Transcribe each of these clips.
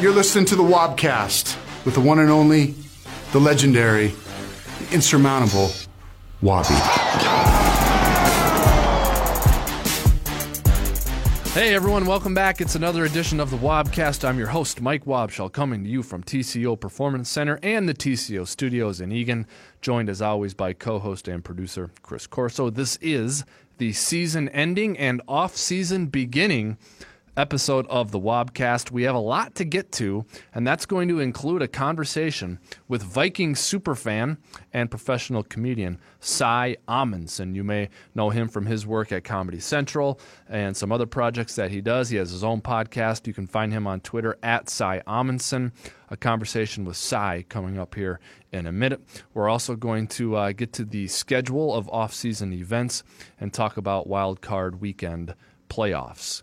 You're listening to the Wobcast with the one and only, the legendary, the insurmountable Wobby. Hey everyone, welcome back. It's another edition of the Wobcast. I'm your host, Mike Wobschall, coming to you from TCO Performance Center and the TCO Studios in Eagan, joined as always by co-host and producer Chris Corso. This is the season ending and off-season beginning episode of the Wobcast. We have a lot to get to, and that's going to include a conversation with Viking superfan and professional comedian Cy Amundsen. You may know him from his work at Comedy Central and some other projects that he does. He has his own podcast. You can find him on Twitter at Cy Amundsen. A conversation with Cy coming up here in a minute. We're also going to uh, get to the schedule of off-season events and talk about Wild Card Weekend playoffs.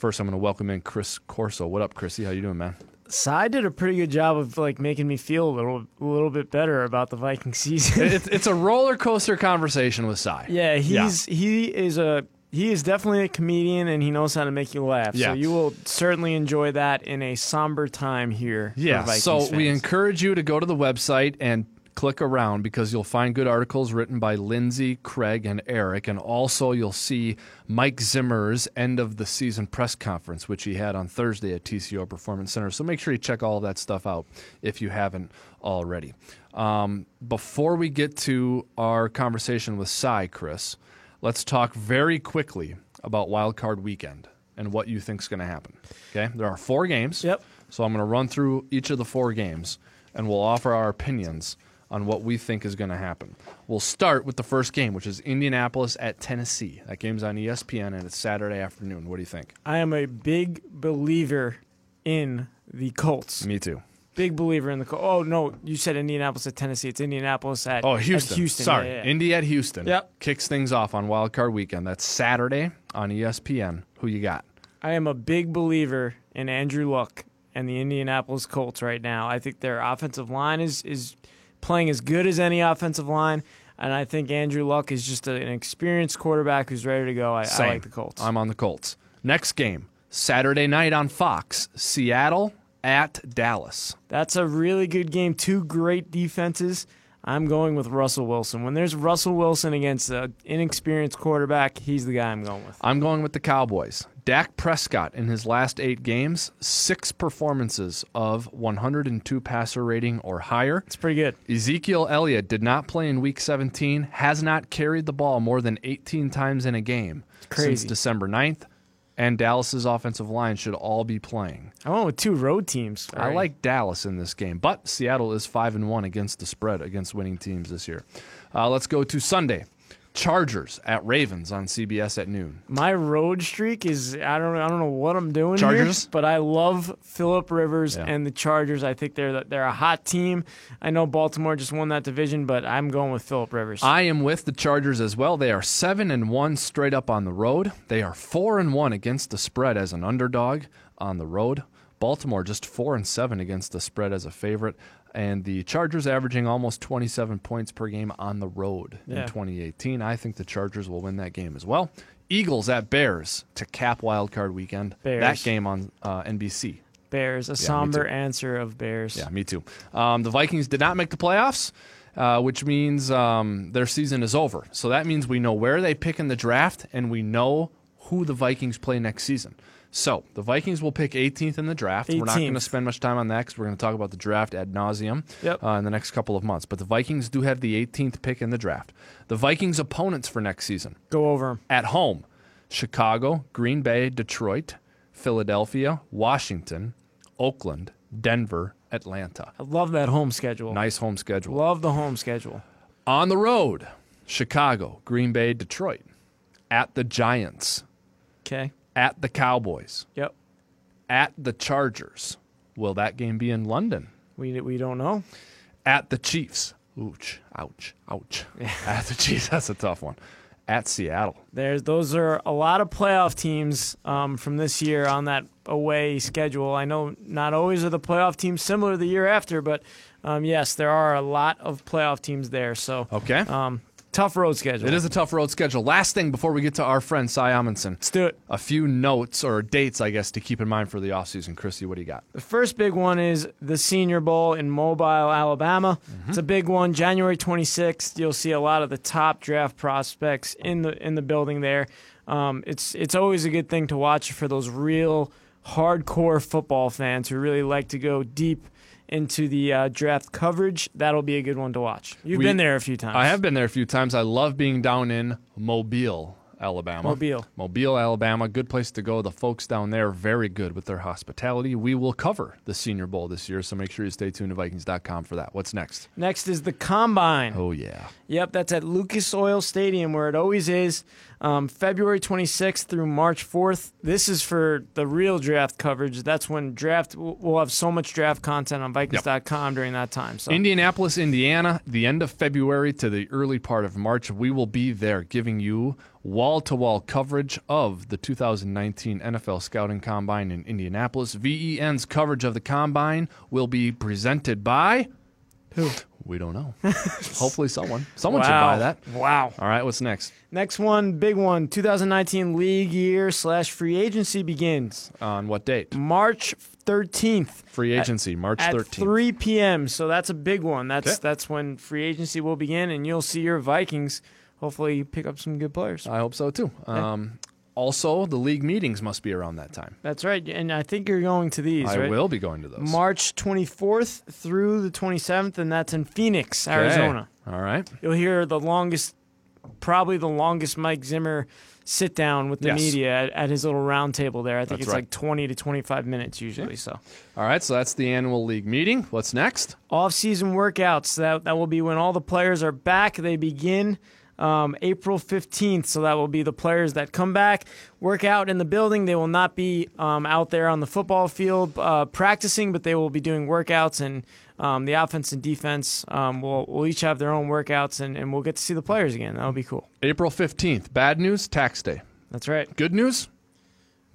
First, I'm going to welcome in Chris Corso. What up, Chrissy? How you doing, man? Cy did a pretty good job of like making me feel a little, a little bit better about the Viking season. it's, it's a roller coaster conversation with Cy. yeah, he's he is a he is definitely a comedian and he knows how to make you laugh. Yeah. So you will certainly enjoy that in a somber time here. Yeah. So we encourage you to go to the website and click around because you'll find good articles written by Lindsay, Craig, and Eric. And also you'll see Mike Zimmer's end of the season press conference, which he had on Thursday at TCO Performance Center. So make sure you check all of that stuff out if you haven't already. Um, before we get to our conversation with Cy, Chris, let's talk very quickly about Wild Card Weekend and what you think is going to happen. Okay, there are four games. Yep. So I'm going to run through each of the four games, and we'll offer our opinions on what we think is going to happen. We'll start with the first game, which is Indianapolis at Tennessee. That game's on ESPN, and it's Saturday afternoon. What do you think? I am a big believer in the Colts. Me too. Big believer in the Colts. Oh no, you said Indianapolis at Tennessee. It's Indianapolis at Oh, at Houston. Houston. Sorry, Yeah, yeah. Indy at Houston. Yep. Kicks things off on Wild Card Weekend. That's Saturday on ESPN. Who you got? I am a big believer in Andrew Luck and the Indianapolis Colts right now. I think their offensive line is is playing as good as any offensive line, and I think Andrew Luck is just an experienced quarterback who's ready to go. I, I like the Colts. I'm on the Colts. Next game, Saturday night on Fox. Seattle at Dallas. That's a really good game. Two great defenses. I'm going with Russell Wilson. When there's Russell Wilson against an inexperienced quarterback, he's the guy I'm going with. I'm going with the Cowboys. Dak Prescott in his last eight games, six performances of 102 passer rating or higher. It's pretty good. Ezekiel Elliott did not play in week 17, has not carried the ball more than 18 times in a game since. December 9th, and Dallas's offensive line should all be playing. I went with two road teams. I like Dallas in this game, but Seattle is 5 and 1 against the spread against winning teams this year. Uh, let's go to Sunday. Chargers at Ravens on CBS at noon. My road streak is I don't I don't know what I'm doing Chargers? here, but I love Philip Rivers Yeah. and the Chargers. I think they're they're a hot team. I know Baltimore just won that division, but I'm going with Philip Rivers. I am with the Chargers as well. They are seven and one straight up on the road. They are four and one against the spread as an underdog on the road. Baltimore just four and seven against the spread as a favorite, and the Chargers averaging almost 27 points per game on the road in 2018. I think the Chargers will win that game as well. Eagles at Bears to cap Wild Card Weekend. Bears. That game on uh, NBC. Bears, a me somber answer of Bears. Yeah, me too. Um, the Vikings did not make the playoffs, uh, which means um, their season is over. So that means we know where they pick in the draft, and we know who the Vikings play next season. So the Vikings will pick 18th in the draft. We're not going to spend much time on that because we're going to talk about the draft ad nauseum Yep. uh, in the next couple of months. But the Vikings do have the 18th pick in the draft. The Vikings' opponents for next season Go over 'em. at home Chicago, Green Bay, Detroit, Philadelphia, Washington, Oakland, Denver, Atlanta. I love that home schedule. Nice home schedule. Love the home schedule. On the road, Chicago, Green Bay, Detroit. At the Giants, Okay. At the Cowboys, Yep. at the Chargers. Will that game be in London? We we don't know. At the Chiefs. Ouch, ouch, ouch. At the Chiefs, that's a tough one. At Seattle. There's those are a lot of playoff teams um, from this year on that away schedule. I know not always are the playoff teams similar the year after, but um, yes, there are a lot of playoff teams there. So Okay. um, tough road schedule. It is a tough road schedule. Last thing before we get to our friend Cy Amundsen. Let's do it. A few notes or dates, I guess, to keep in mind for the offseason. Christy, what do you got? The first big one is the Senior Bowl in Mobile, Alabama. It's a big one. January 26th, you'll see a lot of the top draft prospects in the in the building there. Um, it's it's always a good thing to watch for those real hardcore football fans who really like to go deep into the uh, draft coverage. That'll be a good one to watch. You've We- been there a few times. I have been there a few times. I love being down in Mobile, Alabama. Mobile. Mobile, Alabama. Good place to go. The folks down there are very good with their hospitality. We will cover the Senior Bowl this year, so make sure you stay tuned to Vikings.com for that. What's next? Next is the Combine. Oh, yeah. Yep, that's at Lucas Oil Stadium where it always is. Um, February 26th through March 4th. This is for the real draft coverage. That's when draft we'll have so much draft content on Vikings.com during that time. So Indianapolis, Indiana, the end of February to the early part of March. We will be there giving you wall to wall coverage of the 2019 NFL Scouting Combine in Indianapolis. VEN's coverage of the Combine will be presented by. Who? We don't know. Hopefully, someone. Someone should wow. buy that. Wow. All right, what's next? Next one, big one. 2019 league year slash free agency begins On what date? March 13th. Free agency, March at 13th. 3 p.m. So that's a big one. That's Okay. that's when free agency will begin, and you'll see your Vikings hopefully pick up some good players. I hope so too. Um, also, the league meetings must be around that time. That's right, and I think you're going to these. I right? will be going to those. March 24th through the 27th, and that's in Phoenix, Okay. Arizona. All right. You'll hear the longest, probably the longest Mike Zimmer sit down with the Yes. media at, at his little round table there. I think That's it's right. like 20 to 25 minutes usually. So All right. So that's the annual league meeting. What's next? off-season workouts. That that will be when all the players are back. They begin um, April 15th. So that will be the players that come back, work out in the building. They will not be um, out there on the football field uh, practicing, but they will be doing workouts and. Um, the offense and defense um, will, will each have their own workouts, and, and we'll get to see the players again. That'll be cool. April 15th. Bad news, tax day. That's right. Good news,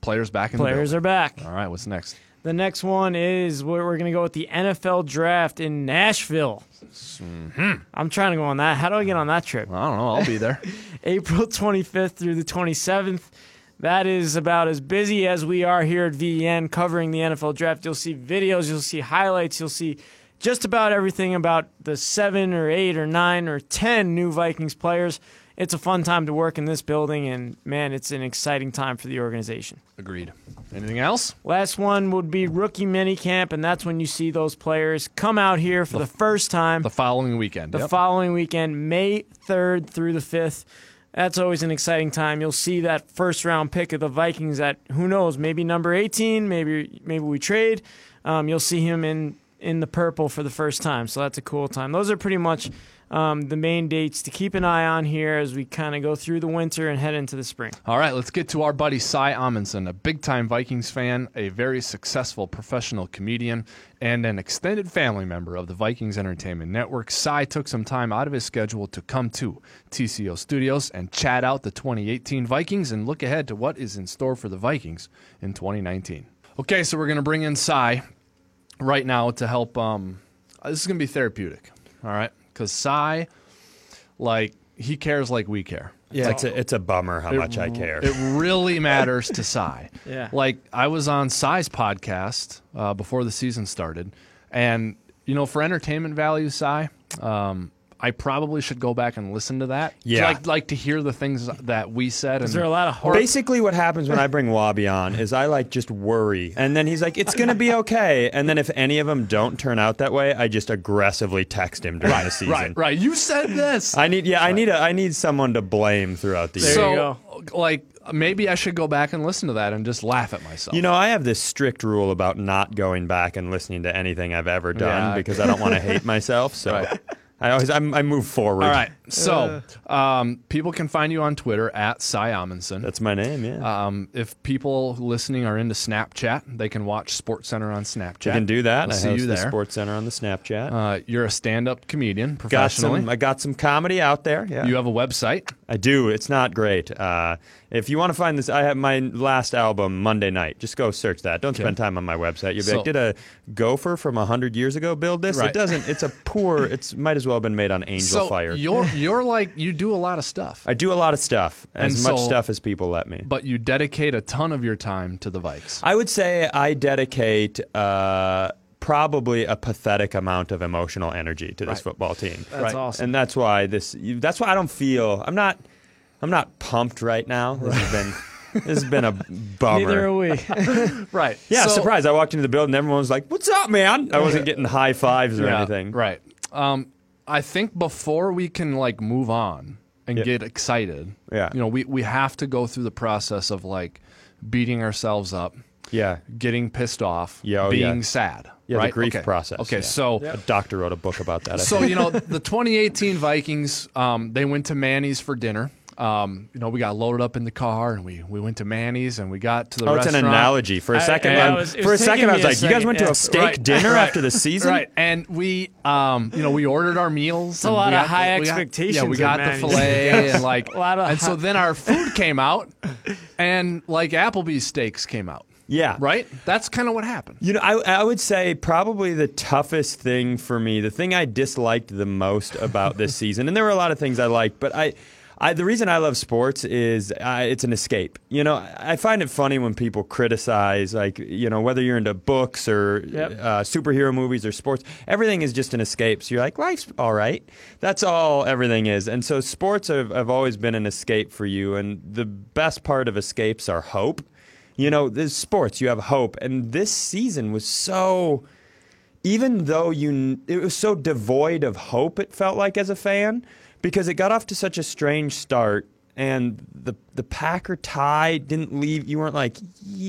players back in Players the are back. All right, what's next? The next one is we're, we're going to go with the NFL draft in Nashville. Mm-hmm. I'm trying to go on that. How do I get on that trip? I don't know. I'll be there. April 25th through the 27th. That is about as busy as we are here at VEN covering the NFL draft. You'll see videos, you'll see highlights, you'll see just about everything about the seven or eight or nine or 10 new Vikings players. It's a fun time to work in this building, and man, it's an exciting time for the organization. Agreed. Anything else? Last one would be rookie minicamp, and that's when you see those players come out here for the, first time The following weekend. the Yep. following weekend, May 3rd through the 5th. That's always an exciting time. You'll see that first round pick of the Vikings at who knows, maybe number 18, maybe maybe we trade. Um, you'll see him in in the purple for the first time, so that's a cool time. Those are pretty much um, the main dates to keep an eye on here as we kind of go through the winter and head into the spring. All right, let's get to our buddy Cy Amundsen, a big time Vikings fan, a very successful professional comedian, and an extended family member of the Vikings Entertainment Network. Cy took some time out of his schedule to come to TCO Studios and chat out the 2018 Vikings and look ahead to what is in store for the Vikings in 2019. Okay, so we're going to bring in Cy right now to help. Um, this is going to be therapeutic, all right? Because Cy, like, he cares like we care. Yeah, it's a, it's a bummer how much I care. It really matters to Cy. Yeah. Like I was on Cy's podcast uh, before the season started, and you know, for entertainment value, Cy, um, I probably should go back and listen to that. Yeah. like like to hear the things that we said. And Is there a lot of heart? Basically, what happens when I bring Wobby on is I like just worry, and then he's like, "It's gonna be okay." And then if any of them don't turn out that way, I just aggressively text him during the season. right, right. You said this. I need, yeah, I need a, I need someone to blame throughout the There year. you so, go. like, maybe I should go back and listen to that and just laugh at myself. You know, I have this strict rule about not going back and listening to anything I've ever done Yeah. because I don't want to hate myself. So Right. I always I'm, I move forward. All right. So, um, people can find you on Twitter at Cy Amundsen. that's my name. Yeah, Um, if people listening are into Snapchat, they can watch Sports Center on Snapchat. you can do that. We'll I see host you the there. Sports Center on the Snapchat. Uh, you're a stand-up comedian got professionally. some. I got some comedy out there. Yeah. you have a website. I do. It's not great. Uh, if you want to find this, I have my last album, Monday Night. Just go search that. Don't spend time on my website. You'll be So- like, did a gopher from hundred years ago build this? Right. It doesn't. It's a poor. It's might as well have been made on Angel so Fire. you're you're like you do a lot of stuff, I do a lot of stuff, as And much stuff as people let me. but you dedicate a ton of your time to the Vikes. I would say I dedicate uh, probably a pathetic amount of emotional energy to this Right. football team. That's Right. awesome. and that's why this. That's why I don't feel. I'm not. I'm not pumped right now. This has been. This has been a bummer. Neither are we. Right. Yeah, So- surprised. I walked into the building, and everyone was like, "What's up, man?" I wasn't getting high fives or Yeah, anything. Right. Um, I think before we can like move on and get excited, Yeah. you know, we, we have to go through the process of like beating ourselves up, Yeah, getting pissed off, Yeah, oh, being yeah. sad. Yeah, the grief okay. process, Okay, yeah. so a doctor wrote a book about that. I so think. you know the 2018 Vikings, um, they went to Manny's for dinner. Um, you know, we got loaded up in the car and we, we went to Manny's and we got to the Oh, it's an analogy. For a I- second, yeah, I'm- was- for a second, I was me a like, "You guys second, went to a steak Right. dinner Right. after the season?" Right, and we, um, you know, we ordered our meals. It's a and lot we of got high the- we got- expectations yeah, we at got the Manny's. fillet and like, A lot of and so then our food came out, and like Applebee's steaks came out. Yeah. Right. That's kind of what happened. You know, I, I would say probably the toughest thing for me, the thing I disliked the most about this season, and there were a lot of things I liked, but I, I the reason I love sports is uh, it's an escape. You know, I find it funny when people criticize, like, you know, whether you're into books or Yep. uh, superhero movies or sports, everything is just an escape. So you're like, life's all right. That's all everything is. And so sports have, have always been an escape for you, and the best part of escapes are hope. You know, this sports, you have hope. And this season was so, even though you, it was so devoid of hope, it felt like as a fan, because it got off to such a strange start. And the the Packer tie didn't leave. You weren't like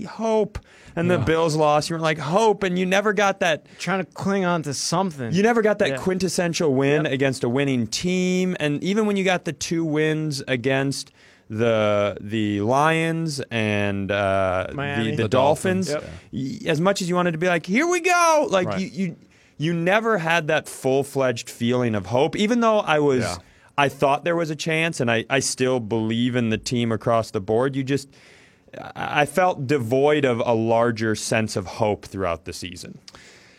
hope, and the Bills lost. You weren't like hope, and you never got that. Trying to cling on to something. You never got that Yeah. quintessential win against a winning team, and even when you got the two wins against the the Lions and uh, the, the, The Dolphins, Dolphins, y- as much as you wanted to be like, here we go, like Right. you, you you never had that full fledged feeling of hope. Even though I was, Yeah. I thought there was a chance, and I I still believe in the team across the board. You just. I I felt devoid of a larger sense of hope throughout the season.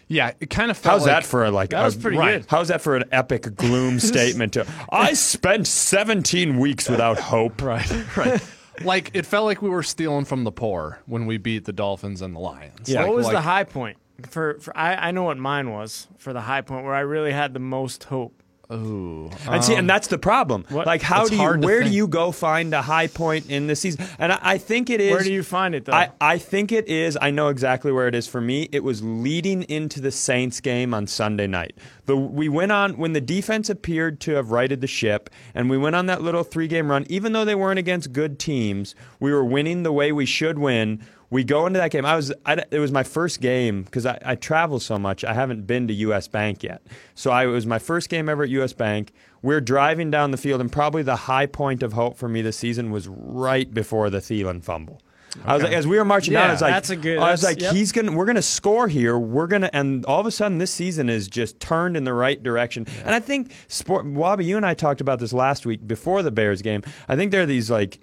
Yeah, it kind of felt How's like, that for a, like? That a- was pretty right. good. How's that for an epic gloom statement? To I spent 17 weeks without hope. Right, right. like it felt like we were stealing from the poor when we beat the Dolphins and the Lions. Yeah. Like- what was like- the high point for? for I, I know what mine was for the high point where I really had the most hope. Ooh. And see, and um, that's the problem. what- Like, how It's do you? Where do you go find a high point in the season? And I, I think it is. Where do you find it though? I, I think it is. I know exactly where it is for me. It was leading into the Saints game on Sunday night. The, we went on when the defense appeared to have righted the ship, and we went on that little three game run. Even though they weren't against good teams, we were winning the way we should win. We go into that game. I was. I, it was my first game because I, I travel so much. I haven't been to U.S. Bank yet, so I, it was my first game ever at U.S. Bank. We're driving down the field, and probably the high point of hope for me this season was right before the Thielen fumble. I was like, as we were marching down, I was like, That's a good- I was like, yep. he's gonna, we're gonna score here. We're gonna, and all of a sudden, this season is just turned in the right direction. And I think, sport, Wobby, you and I talked about this last week before the Bears game. I think there are these like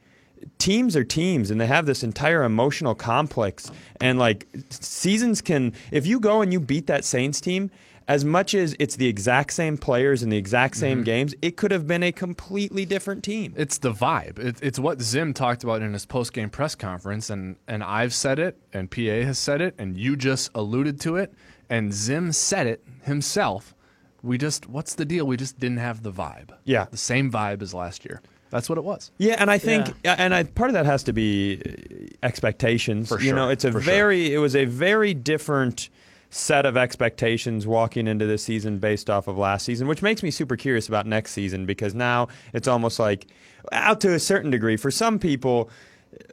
teams are teams and they have this entire emotional complex and like seasons can if you go and you beat that Saints team as much as it's the exact same players and the exact same Mm-hmm. games it could have been a completely different team It's the vibe. It, it's what Zim talked about in his post game press conference, and and I've said it, and PA has said it, and you just alluded to it, and Zim said it himself. We just, what's the deal? We just didn't have the vibe. Yeah. the same vibe as last year. That's what it was. Yeah, and I think, and I, part of that has to be uh, expectations. For sure. You know, it's a for sure. very, it was a very different set of expectations walking into this season based off of last season, which makes me super curious about next season because now it's almost like, out to a certain degree, for some people.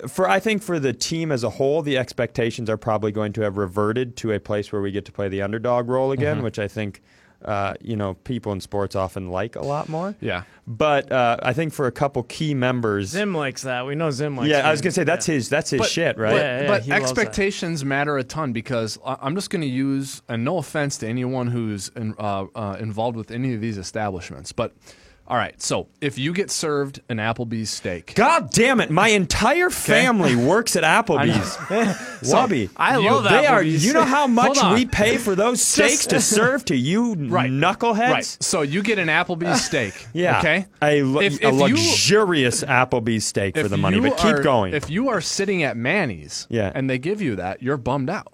For I think for the team as a whole, the expectations are probably going to have reverted to a place where we get to play the underdog role again, Mm-hmm. which I think uh, you know people in sports often like a lot more. Yeah. But uh, I think for a couple key members, Zim likes that. We know Zim likes. yeah, I was gonna say that's Yeah. his that's his But- shit, right? But, Yeah, yeah, but he loves that. expectations matter a ton because I- I'm just going to use, and no offense to anyone who's in, uh, uh, involved with any of these establishments, but All right. So if you get served an Applebee's steak, God damn it! My entire family works at Applebee's. Wobby, I you, love they are. You know how much on. we pay for those steaks to serve to you Right. knuckleheads? right? So you get an Applebee's steak. Yeah. Okay. A, lu- If- a if you- luxurious Applebee's steak for If the money, you but keep are- going. If you are sitting at Manny's, Yeah. and they give you that, you're bummed out.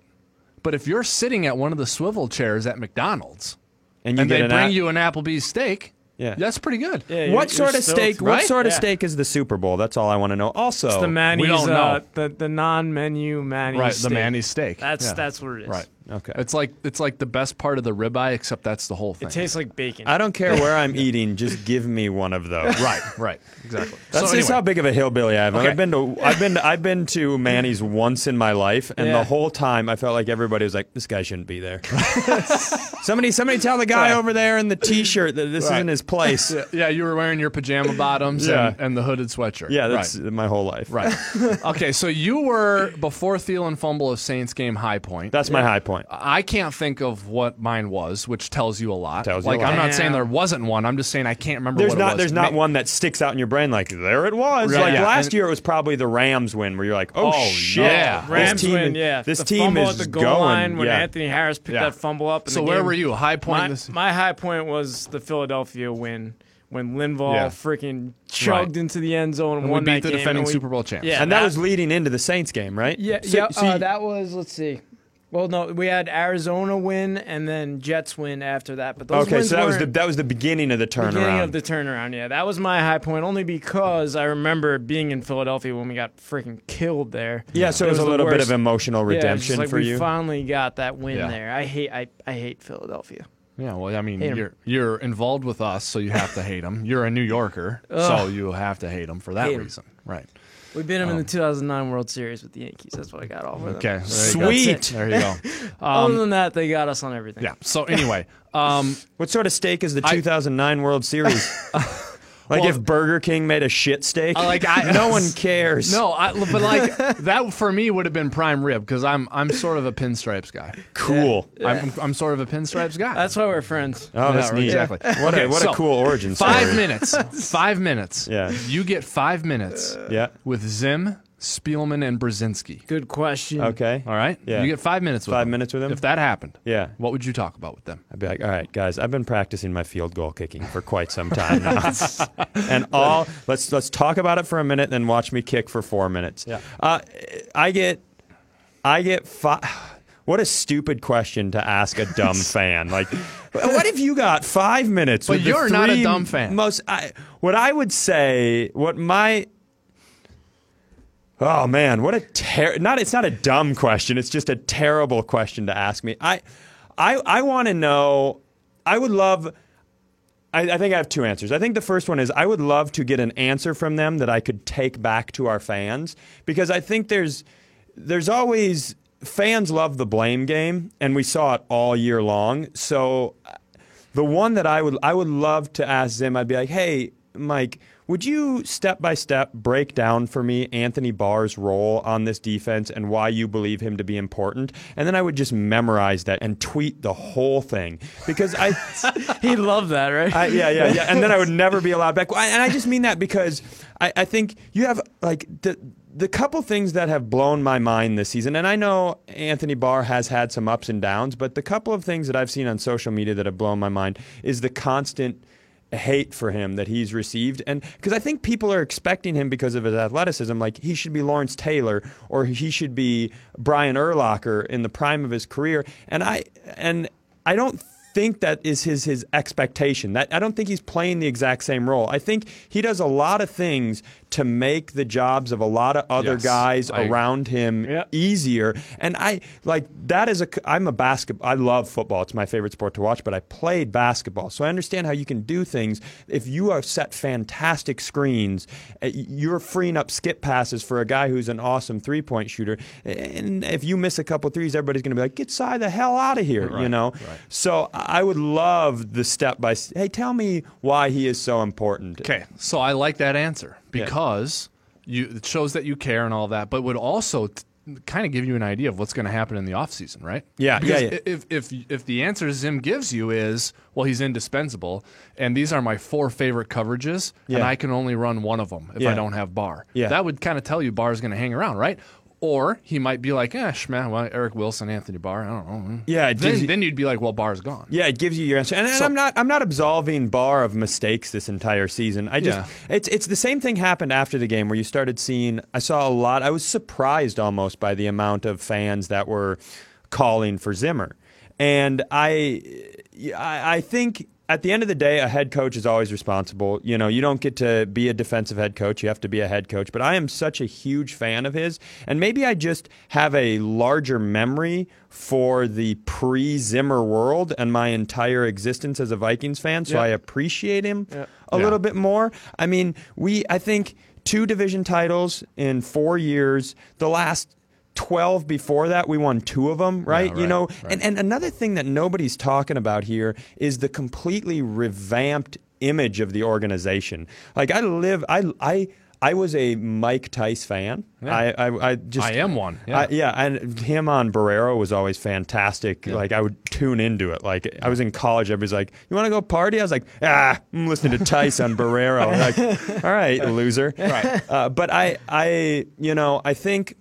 But if you're sitting at one of the swivel chairs at McDonald's and you and get they an bring app- you an Applebee's steak, Yeah. that's pretty good. Yeah, you're- what you're sort of stoked, steak? What sort of Yeah. steak is the Super Bowl? That's all I want to know. Also, It's the Manny's, don't uh, the the non-menu Manny's. Right, steak. the Manny's steak. That's Yeah. that's what it is. right. Okay. It's like it's like the best part of the ribeye, except that's the whole thing. It tastes like bacon. I don't care where I'm eating. Just give me one of those. right, right, exactly. That's so just anyway, how big of a hillbilly I am. Okay. I've been to I've been to, I've been to Manny's once in my life, and Yeah. the whole time I felt like everybody was like, "This guy shouldn't be there." somebody somebody tell the guy over there in the t-shirt that this Right. isn't his place. yeah, yeah, you were wearing your pajama bottoms Yeah. and, and the hooded sweatshirt. Yeah, that's right. my whole life. Right. okay, so you were before Thielen fumble of Saints game high point. That's my high point. I can't think of what mine was, which tells you a lot. Tells you a like lot. I'm not saying there wasn't one. I'm just saying I can't remember. There's what it not was. there's not Ma- one that sticks out in your brain like there it was. Right, like yeah. last And- year it was probably the Rams win where you're like, oh, Oh, shit, yeah. this Rams team, win, yeah. This the team is at the goal going. line when yeah. Anthony Harris picked Yeah. that fumble up. In So the where game. were you? High point. My, this- my high point was the Philadelphia win when Linval Yeah. freaking chugged Right. into the end zone and, and we won beat that the game, defending we- Super Bowl champs. Yeah, and that, was leading into the Saints game, right? Yeah, So- yeah. so uh, you- that was let's see. Well, no, we had Arizona win and then Jets win after that. But those okay, so that was the weren't- that was the beginning of the turnaround. beginning of the turnaround. Yeah, that was my high point only because I remember being in Philadelphia when we got freaking killed there. yeah, so it was, a the little bit of emotional redemption just like for we you. finally got that win Yeah. there. I hate I, I hate Philadelphia. Yeah, well, I mean, you're you're involved with us, so you have to hate them. You're a New Yorker, so you have to hate them for that Hate 'em. reason, right? We beat them in the 2009 World Series with the Yankees. That's what I got off of them. Okay, there. Sweet. There you go. Other Um, than that, they got us on everything. yeah. So anyway, um, What sort of stake is the I- 2009 World Series? like Well- if Burger King made a shit steak? I like I, no one cares. No, I, but like that for me would have been prime rib because I'm I'm sort of a pinstripes guy. Cool. I'm I'm sort of a pinstripes guy. That's why we're friends. Oh, that's Yeah, neat. exactly. What Okay, a what so, a cool origin story. Five minutes. Five minutes. Yeah. You get five minutes Yeah. with Zim, Spielman, and Brzezinski. Good question. Okay. All right. Yeah. You get five minutes with Five them. minutes with them? If that happened, Yeah. what would you talk about with them? I'd be like, all right, guys, I've been practicing my field goal kicking for quite some time now, and all let's let's talk about it for a minute, then watch me kick for four minutes. Yeah. Uh, I get, I get five. What a stupid question to ask a dumb fan. Like, what if you got five minutes? But with the you're not a three dumb fan. Most, I, what I would say, what my Oh man, what a ter- not it's not a dumb question. It's just a terrible question to ask me. I I I want to know I would love I, I think I have two answers. I think the first one is I would love to get an answer from them that I could take back to our fans because I think there's there's always fans love the blame game and we saw it all year long. So the one that I would I would love to ask them, I'd be like, hey, Mike, would you step by step break down for me Anthony Barr's role on this defense and why you believe him to be important? And then I would just memorize that and tweet the whole thing because I. He loved that, right? I, yeah, yeah, yeah. And then I would never be allowed back. And I just mean that because I, I think you have like the the couple things that have blown my mind this season. And I know Anthony Barr has had some ups and downs, but the couple of things that I've seen on social media that have blown my mind is the constant hate for him that he's received. And because I think people are expecting him because of his athleticism like he should be Lawrence Taylor or he should be Brian Urlacher in the prime of his career. And I and I don't think that is his his expectation. That I don't think he's playing the exact same role. I think he does a lot of things to make the jobs of a lot of other Yes, guys I- around him easier. And I like that is a I'm a basketball. I love football. It's my favorite sport to watch. But I played basketball, so I understand how you can do things. If you have set fantastic screens, uh, you're freeing up skip passes for a guy who's an awesome three point shooter. And if you miss a couple threes, everybody's going to be like, "Get Cy the hell out of here," you know. right. So I would love the step by. s- Hey, tell me why he is so important. Okay, so I like that answer because you it shows that you care and all that, but would also t- kind of give you an idea of what's going to happen in the offseason, right? Yeah, Because yeah, yeah. If, if if the answer Zim gives you is well, he's indispensable, and these are my four favorite coverages, and I can only run one of them if Yeah. I don't have Barr. Yeah. that would kind of tell you Barr's going to hang around, right? Or he might be like, eh, man, well, Eric Wilson, Anthony Barr, I don't know. Yeah, then, you- then you'd be like, well, Barr's gone. Yeah, it gives you your answer, and, and So- I'm not I'm not absolving Barr of mistakes this entire season. I just Yeah. it's it's the same thing happened after the game where you started seeing. I saw a lot. I was surprised almost by the amount of fans that were calling for Zimmer, and I I, I think. At the end of the day, a head coach is always responsible. You know, you don't get to be a defensive head coach. You have to be a head coach. But I am such a huge fan of his. And maybe I just have a larger memory for the pre Zimmer world and my entire existence as a Vikings fan. So Yeah. I appreciate him Yeah. a Yeah. little bit more. I mean, we, I think, two division titles in four years. The last 12 before that, we won two of them, right? You right, know, right. and, and another thing that nobody's talking about here is the completely revamped image of the organization. Like, I live, I, I, I was a Mike Tice fan. Yeah. I, I, I just I am one. Yeah. I- yeah, and him on Barreiro was always fantastic. Like I would tune into it. Like I was in college, everybody's like, "You want to go party?" I was like, "Ah, I'm listening to Tice on Barreiro." like, all right, loser. Right. Uh, but I, I, you know, I think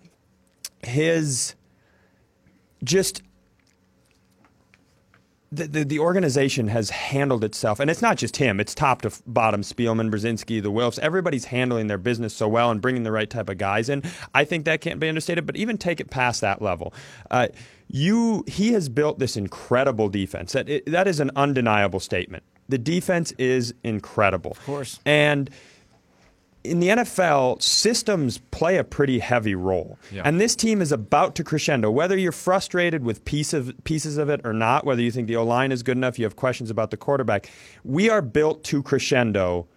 his just the, the, the organization has handled itself, and it's not just him. It's top to bottom. Spielman, Brzezinski, the Wilfs. Everybody's handling their business so well and bringing the right type of guys in. I think that can't be understated. But even take it past that level, uh, you he has built this incredible defense. That it, that is an undeniable statement. The defense is incredible, of course. and in the NFL, systems play a pretty heavy role. Yeah. And this team is about to crescendo. Whether you're frustrated with piece of, pieces of it or not, whether you think the O line is good enough, you have questions about the quarterback, we are built to crescendo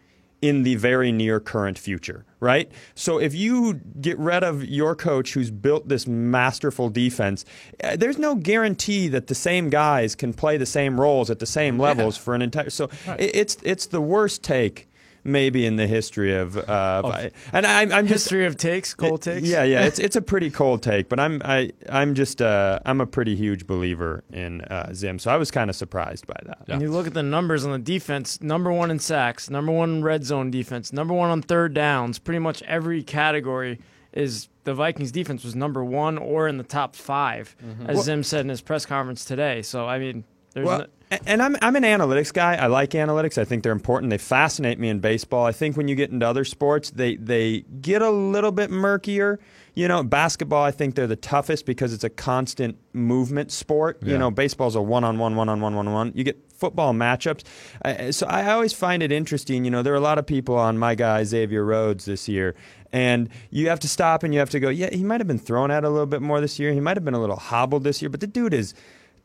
in the very near current future, right? So if you get rid of your coach who's built this masterful defense, uh, there's no guarantee that the same guys can play the same roles at the same levels for an entire. So it, it's it's the worst take maybe in the history of, uh, and I, I'm just History of takes, cold takes. yeah, yeah, it's it's a pretty cold take, but I'm I I'm just uh, I'm a pretty huge believer in uh, Zim, so I was kind of surprised by that. Yeah. And you look at the numbers on the defense, number one in sacks, number one in red zone defense, number one on third downs. Pretty much every category is the Vikings defense was number one or in the top 5 as Zim said in his press conference today. So I mean, there's Well, no, and I'm I'm an analytics guy. I like analytics. I think they're important. They fascinate me in baseball. I think when you get into other sports, they they get a little bit murkier. You know, basketball. I think they're the toughest because it's a constant movement sport. Yeah. You know, baseball's a one-on-one, one-on-one, one-on-one. You get football matchups. Uh, so I always find it interesting. You know, there are a lot of people on my guy Xavier Rhodes this year, and you have to stop and you have to go. Yeah, he might have been thrown at a little bit more this year. He might have been a little hobbled this year, but the dude is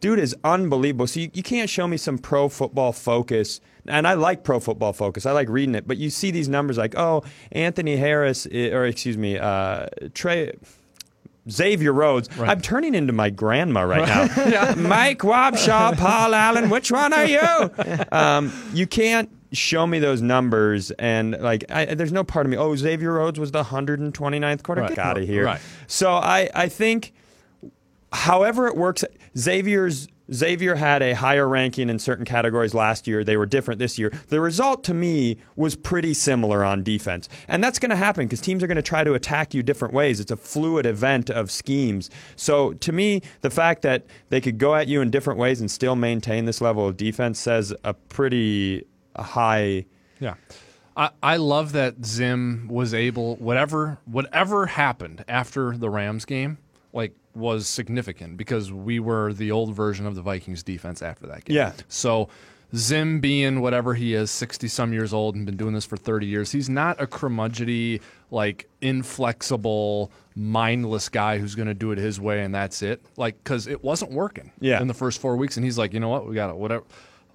dude is unbelievable. So you, you can't show me some pro football focus. And I like pro football focus. I like reading it. But you see these numbers like, oh, Anthony Harris, or excuse me, uh, Trey. Xavier Rhodes. I'm turning into my grandma right now. Mike Wobschall, Paul Allen, which one are you? Um, you can't show me those numbers and like I, there's no part of me. Oh, Xavier Rhodes was the 129th quarter. Right. Get out of here. Right. So I I think however it works xavier's xavier had a higher ranking in certain categories last year. They were different this year. The result to me was pretty similar on defense. And that's going to happen because teams are going to try to attack you different ways. It's a fluid event of schemes. So to me the fact that they could go at you in different ways and still maintain this level of defense says a pretty high Yeah. I, I love that Zim was able whatever whatever happened after the Rams game, like was significant because we were the old version of the Vikings defense after that game. Yeah. So Zim being whatever he is, sixty some years old and been doing this for thirty years, he's not a curmudgeony, like inflexible, mindless guy who's going to do it his way and that's it. Like because it wasn't working. Yeah. In the first four weeks, and he's like, you know what, we got to whatever.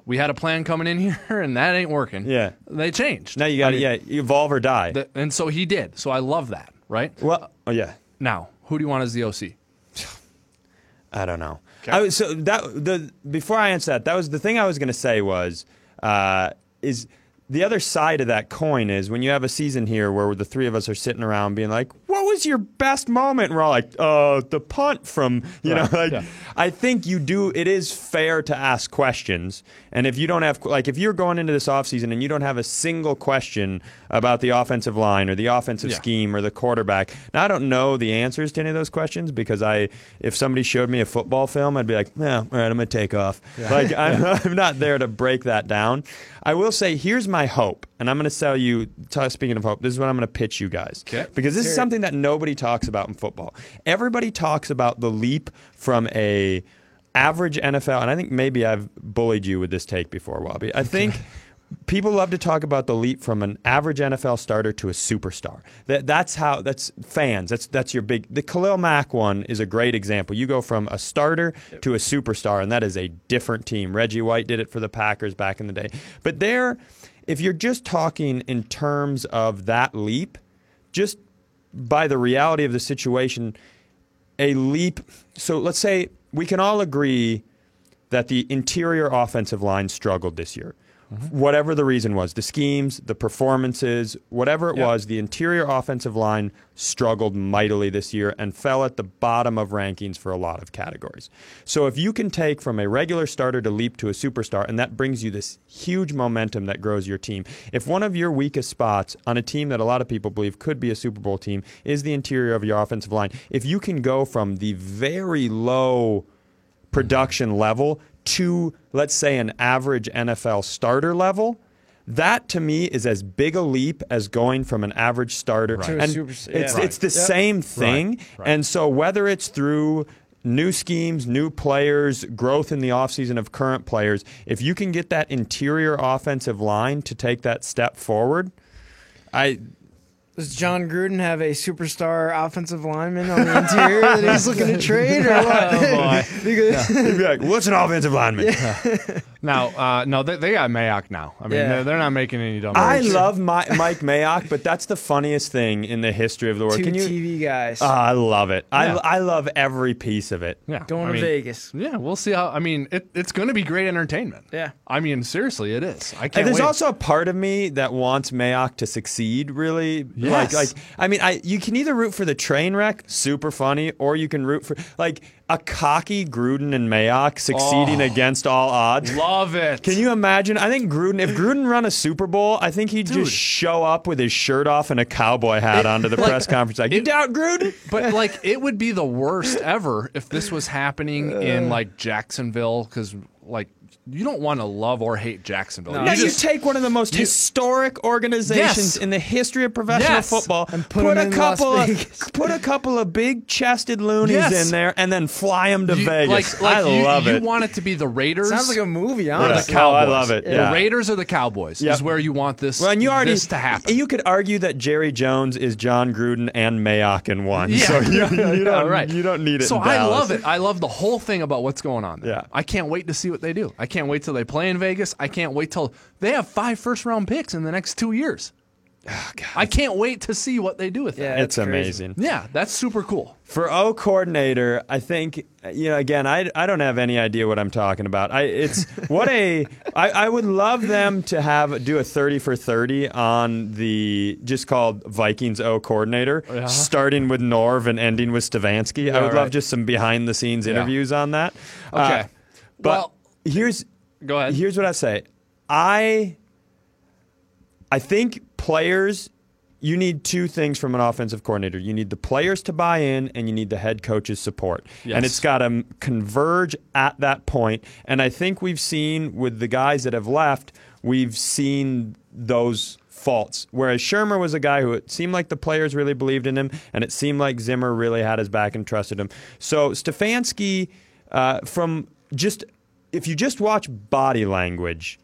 We had a plan coming in here, and that ain't working. Yeah. They changed. now you got I to mean, yeah evolve or die th- and so he did. So I love that, right? well oh yeah Now, who do you want as the OC? I don't know. Okay. I was, so that the before I answer that, that was the thing I was going to say was uh, is the other side of that coin is when you have a season here where the three of us are sitting around being like, "What was your best moment? And we're all like, uh, the punt from, you Right, know, like, yeah. I think you do, it is fair to ask questions. And if you don't have, like, if you're going into this offseason and you don't have a single question about the offensive line or the offensive Yeah. scheme or the quarterback, now I don't know the answers to any of those questions because I, if somebody showed me a football film, I'd be like, yeah, all right, I'm going to take off. Like, I'm, I'm not there to break that down. I will say, here's my hope. And I'm going to sell you, t- speaking of hope, this is what I'm going to pitch you guys. Okay. Because this is something that nobody talks about in football. Everybody talks about the leap from a average NFL, and I think maybe I've bullied you with this take before, Wobby. I think people love to talk about the leap from an average NFL starter to a superstar. That, that's how that's fans. That's that's your big. The Khalil Mack one is a great example. You go from a starter to a superstar, and that is a different team. Reggie White did it for the Packers back in the day, but there. If you're just talking in terms of that leap, just by the reality of the situation, a leap. So let's say we can all agree that the interior offensive line struggled this year. Mm-hmm. Whatever the reason was, the schemes, the performances, whatever it Yeah. was, the interior offensive line struggled mightily this year and fell at the bottom of rankings for a lot of categories. So if you can take from a regular starter to leap to a superstar, and that brings you this huge momentum that grows your team. If one of your weakest spots on a team that a lot of people believe could be a Super Bowl team is the interior of your offensive line, if you can go from the very low production level to, let's say, an average NFL starter level, that to me is as big a leap as going from an average starter. To a And super- it's, yeah. it's the Yep. same thing. right. And so whether it's through new schemes, new players, growth in the offseason of current players, if you can get that interior offensive line to take that step forward, I Does Jon Gruden have a superstar offensive lineman on the interior that he's looking to trade, or what? Oh, boy. Because- He'd be like, "What's an offensive lineman?" Now, uh, no, they, they got Mayock now. I mean, Yeah. they're, they're not making any dumb I moves. love my, Mike Mayock, but that's the funniest thing in the history of the world. Two Can you? TV guys Ah, I love it. Yeah. I, I love every piece of it. Yeah, going I to mean, Vegas. Yeah, we'll see how. I mean, it, it's going to be great entertainment. Yeah. I mean, seriously, it is. I can't. And there's wait. also a part of me that wants Mayock to succeed. Really, Yes. like, like I mean, I you can either root for the train wreck, super funny, or you can root for like a cocky Gruden and Mayock succeeding Oh. against all odds. love it. Can you imagine? I think Gruden, if Gruden run a Super Bowl, I think he'd Dude. just show up with his shirt off and a cowboy hat onto the press conference. Like, you doubt Gruden? But like, it would be the worst ever if this was happening Uh. in like Jacksonville, because like you don't want to love or hate Jacksonville. No. You Now you take one of the most historic organizations Yes. in the history of professional Yes. football And put 'em a couple of put a couple of big chested loonies Yes. in there and then fly them to you- Vegas. Like, like I you, love you it. want it to be the Raiders. Sounds like a movie, or honestly. the Yeah. Oh, I love it, The. Raiders or the Cowboys Yep. is where you want this. well, and you already this to happen. You could argue that Jerry Jones is Jon Gruden and Mayock in one. Yeah. So you, you don't right. you don't need it. So in I love it. I love the whole thing about what's going on. There. Yeah. I can't wait to see what they do. I can't wait till they play in Vegas. I can't wait till they have five first round picks in the next two years. I can't wait to see what they do with Yeah, that. It's crazy. amazing. Yeah, that's super cool. For O coordinator, I think you know. Again, I, I don't have any idea what I'm talking about. I it's what a I, I would love them to have do a thirty for thirty on the just called Vikings O coordinator, Yeah. starting with Norv and ending with Stefanski. I Yeah, would love just some behind the scenes Yeah. interviews on that. Uh, Okay. but Well- here's Go ahead. Here's what I say. I I think players you need two things from an offensive coordinator. You need the players to buy in and you need the head coach's support. Yes. And it's got to converge at that point. And I think we've seen with the guys that have left, we've seen those faults. Whereas Shurmur was a guy who it seemed like the players really believed in him, and it seemed like Zimmer really had his back and trusted him. So Stefanski, uh, from just if you just watch body language,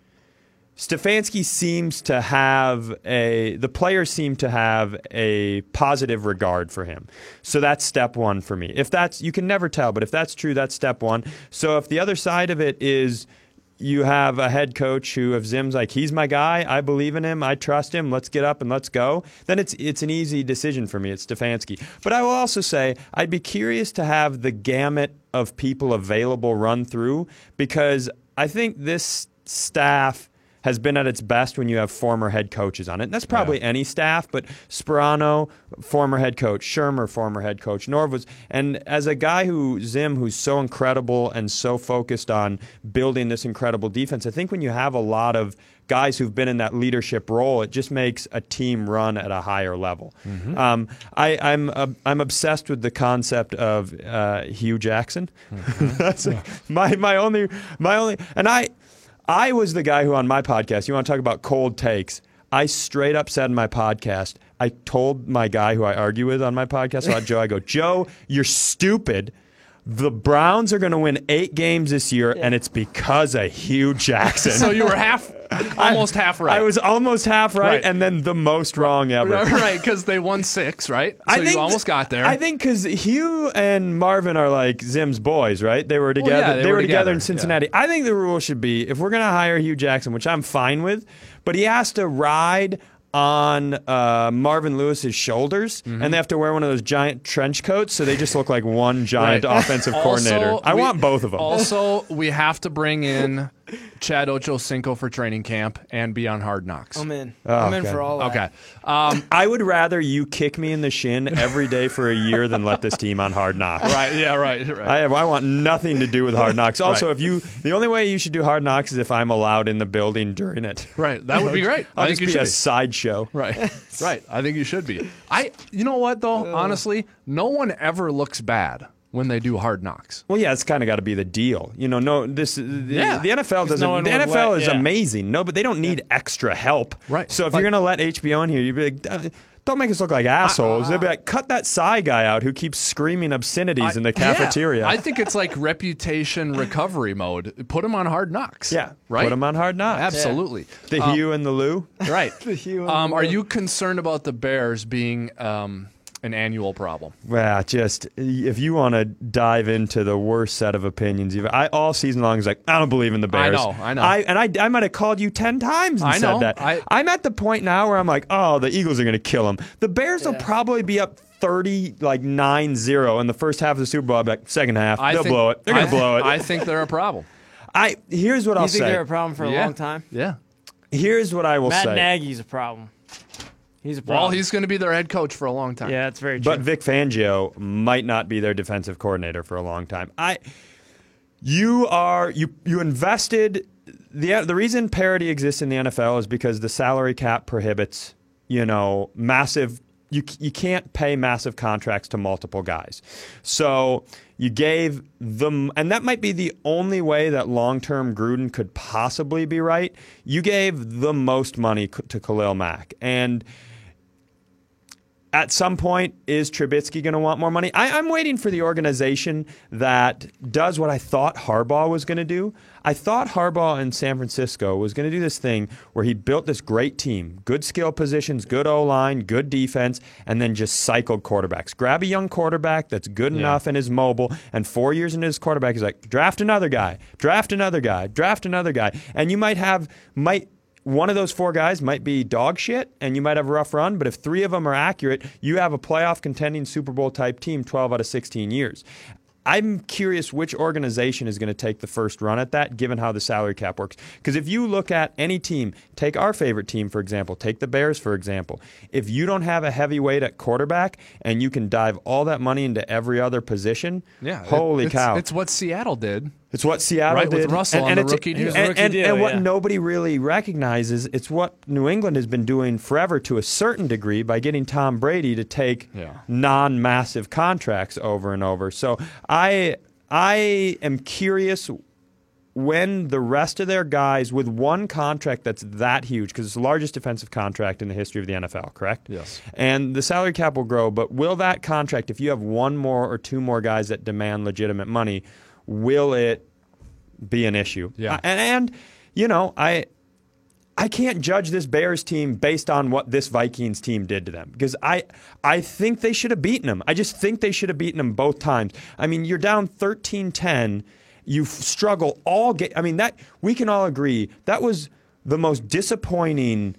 Stefanski seems to have a the players seem to have a positive regard for him. So that's step 1 for me. If that's you can never tell, but if that's true, that's step 1. So if the other side of it is you have a head coach who if Zim's like he's my guy, I believe in him, I trust him, let's get up and let's go, then it's it's an easy decision for me. It's Stefanski. But I will also say I'd be curious to have the gamut of people available run through because I think this staff has been at its best when you have former head coaches on it. And that's probably any staff, but Sparano, former head coach, Shurmur, former head coach, Norv was, and as a guy who Zim, who's so incredible and so focused on building this incredible defense, I think when you have a lot of guys who've been in that leadership role, it just makes a team run at a higher level. Mm-hmm. Um, I, I'm uh, I'm obsessed with the concept of uh, Hue Jackson. Mm-hmm. That's my my only my only, and I I was the guy who on my podcast. You want to talk about cold takes? I straight up said in my podcast. I told my guy who I argue with on my podcast about Joe. I go, Joe, you're stupid. The Browns are going to win eight games this year, and it's because of Hue Jackson. So you were half, almost half right. I was almost half right, Right. and then the most wrong ever. right because they won six, right? So I you almost got there. I think because Hue and Marvin are like Zim's boys, right? They were yeah, together. they were were together together, in Cincinnati. I think the rule should be if we're going to hire Hue Jackson, which I'm fine with, but he has to ride on uh, Marvin Lewis's shoulders, Mm-hmm. and they have to wear one of those giant trench coats, so they just look like one giant Right. offensive coordinator. Also, I we- want both of them. Also, we have to bring in Chad Ochocinco for training camp and be on Hard Knocks. I'm in. Oh, I'm in okay. for all of that. Okay. Um, I would rather you kick me in the shin every day for a year than let this team on hard knocks. right. Yeah. Right. Right. I have, I want nothing to do with hard knocks. Also, Right. if you the only way you should do hard knocks is if I'm allowed in the building during it. right. That would be great. I'll I just think you be should. a be. sideshow. Right. Right. I think you should be. I. You know what though? Honestly, no one ever looks bad when they do Hard Knocks. Well, yeah, it's kind of got to be the deal. You know, no, this the, Yeah. the NFL doesn't. no the NFL let- is yeah. amazing. No, but they don't need extra help. Right. So if Like- you're gonna let HBO in here, you'd be like. "Uh, Don't make us look like assholes. They'd be like, cut that Cy guy out who keeps screaming obscenities in the cafeteria. Yeah. I think it's like reputation recovery mode. Put them on Hard Knocks. yeah, Right. Put them on hard knocks. Absolutely. The Um, Hue and the Lou. Right. The Hue and um, the are you concerned about the Bears being um, an annual problem? Well, just if you want to dive into the worst set of opinions, you've, I all season long is like I don't believe in the Bears. I know, I know. I, and I, I might have called you ten times and I said know, that. I- am at the point now where I'm like, oh, the Eagles are going to kill them. The Bears will probably be up thirty, like 9-0 in the first half of the Super Bowl. I'll second half, I they'll think- blow it. They're going to blow it. I think they're a problem. I here's what I'll You think say. they're a problem for a yeah. long time? Yeah. Here's what I will Matt say. Nagy's a problem. He's a problem. Well, he's going to be their head coach for a long time. yeah, that's very true. But Vic Fangio might not be their defensive coordinator for a long time. I you are you you invested the the reason parity exists in the NFL is because the salary cap prohibits, you know, massive you you can't pay massive contracts to multiple guys. So you gave them and that might be the only way that long-term Gruden could possibly be right. You gave the most money to Khalil Mack and at some point, is Trubisky going to want more money? I, I'm waiting for the organization that does what I thought Harbaugh was going to do. I thought Harbaugh in San Francisco was going to do this thing where he built this great team, good skill positions, good O line, good defense, and then just cycled quarterbacks. Grab a young quarterback that's good enough and is mobile, and four years into his quarterback, he's like, draft another guy, draft another guy, draft another guy, and you might have might one of those four guys might be dog shit and you might have a rough run, but if three of them are accurate, you have a playoff contending Super Bowl type team 12 out of 16 years. I'm curious which organization is going to take the first run at that, given how the salary cap works. Because if you look at any team, take our favorite team, for example, take the Bears, for example. If you don't have a heavyweight at quarterback and you can dive all that money into every other position, Yeah. it- holy it's, cow. It's what Seattle did. It's what Seattle Right, with did. Russell on the it's- rookie deal. It was a And, and- deal, and what yeah. nobody really recognizes, it's what New England has been doing forever to a certain degree by getting Tom Brady to take Yeah. non-massive contracts over and over. So I I am curious when the rest of their guys with one contract that's that huge because it's the largest defensive contract in the history of the NFL, correct? Yes. And the salary cap will grow, but will that contract if you have one more or two more guys that demand legitimate money, will it be an issue? Yeah. And, and you know, I I can't judge this Bears team based on what this Vikings team did to them because I I think they should have beaten them. I just think they should have beaten them both times. I mean, you're down 13-10. You struggle all game. I mean, that we can all agree that was the most disappointing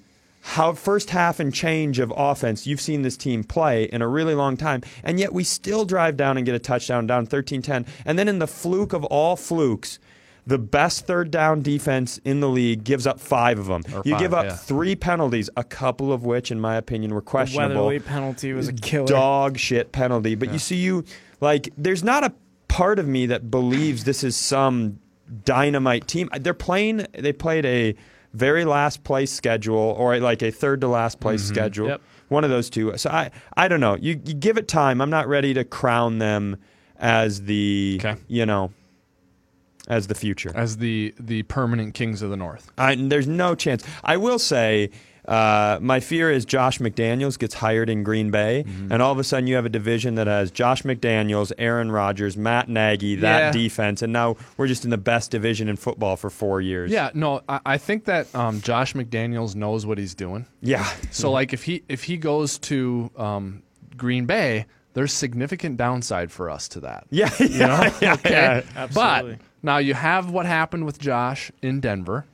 how first half and change of offense you've seen this team play in a really long time. And yet we still drive down and get a touchdown down 13-10. And then in the fluke of all flukes, the best third down defense in the league gives up five of them. Or you five, give up yeah. three penalties, a couple of which, in my opinion, were questionable. The Weatherly penalty was a killer. Dog shit penalty. But you see, you like, there's not a part of me that believes this is some dynamite team. They're playing. They played a very last place schedule or like a third to last place mm-hmm. schedule. Yep. One of those two. So I, I don't know. You, you give it time. I'm not ready to crown them as the, Okay. you know, as the future. as the the permanent kings of the North. I, there's no chance. I will say, uh, my fear is Josh McDaniels gets hired in Green Bay, Mm-hmm. and all of a sudden you have a division that has Josh McDaniels, Aaron Rodgers, Matt Nagy, that Yeah. defense, and now we're just in the best division in football for four years. Yeah, no, I, I think that um, Josh McDaniels knows what he's doing. yeah. So like if he if he goes to um, Green Bay, there's significant downside for us to that. Yeah, yeah, You know? yeah, okay. yeah. Absolutely. But now you have what happened with Josh in Denver,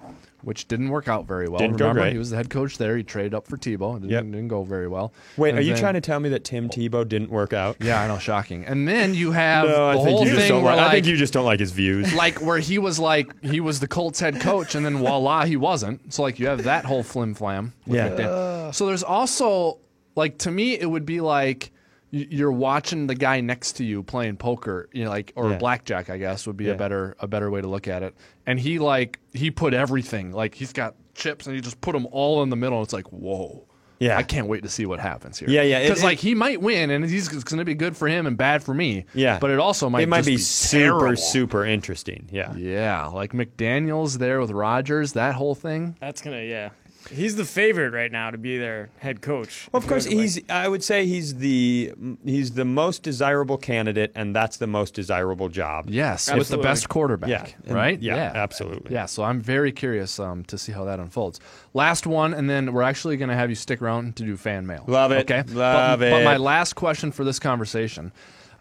which didn't work out very well. Didn't go great. he was the head coach there. He traded up for Tebow. It didn't, Yep. didn't go very well. Wait, And are you then- trying to tell me that Tim Tebow didn't work out? Yeah, I know, shocking. And then you have No, I the think whole you just thing don't where like. I think you just don't like his views. like where he was like he was the Colts head coach, and then voila, he wasn't. So like you have that whole flim flam. with Yeah. McDaniel. So there's also like to me, it would be like you're watching the guy next to you playing poker, you know, like or Yeah. blackjack, I guess would be a better a better way to look at it. And he like he put everything like he's got chips and he just put them all in the middle. It's like whoa. Yeah. I can't wait to see what happens here. Yeah, yeah, Because like he might win, and he's it's going to be good for him and bad for me. Yeah. but it also might it might just be, be super, terrible. super interesting. Yeah. Yeah, like McDaniel's there with Rodgers, that whole thing. That's gonna yeah. He's the favorite right now to be their head coach. Well, of course, he's. I would say he's the he's the most desirable candidate, and that's the most desirable job. Yes, with the best quarterback. Yeah, and- right. yeah, absolutely. Yeah, so I'm very curious um, to see how that unfolds. Last one, and then we're actually going to have you stick around to do fan mail. Love it. Okay, Love but, But my last question for this conversation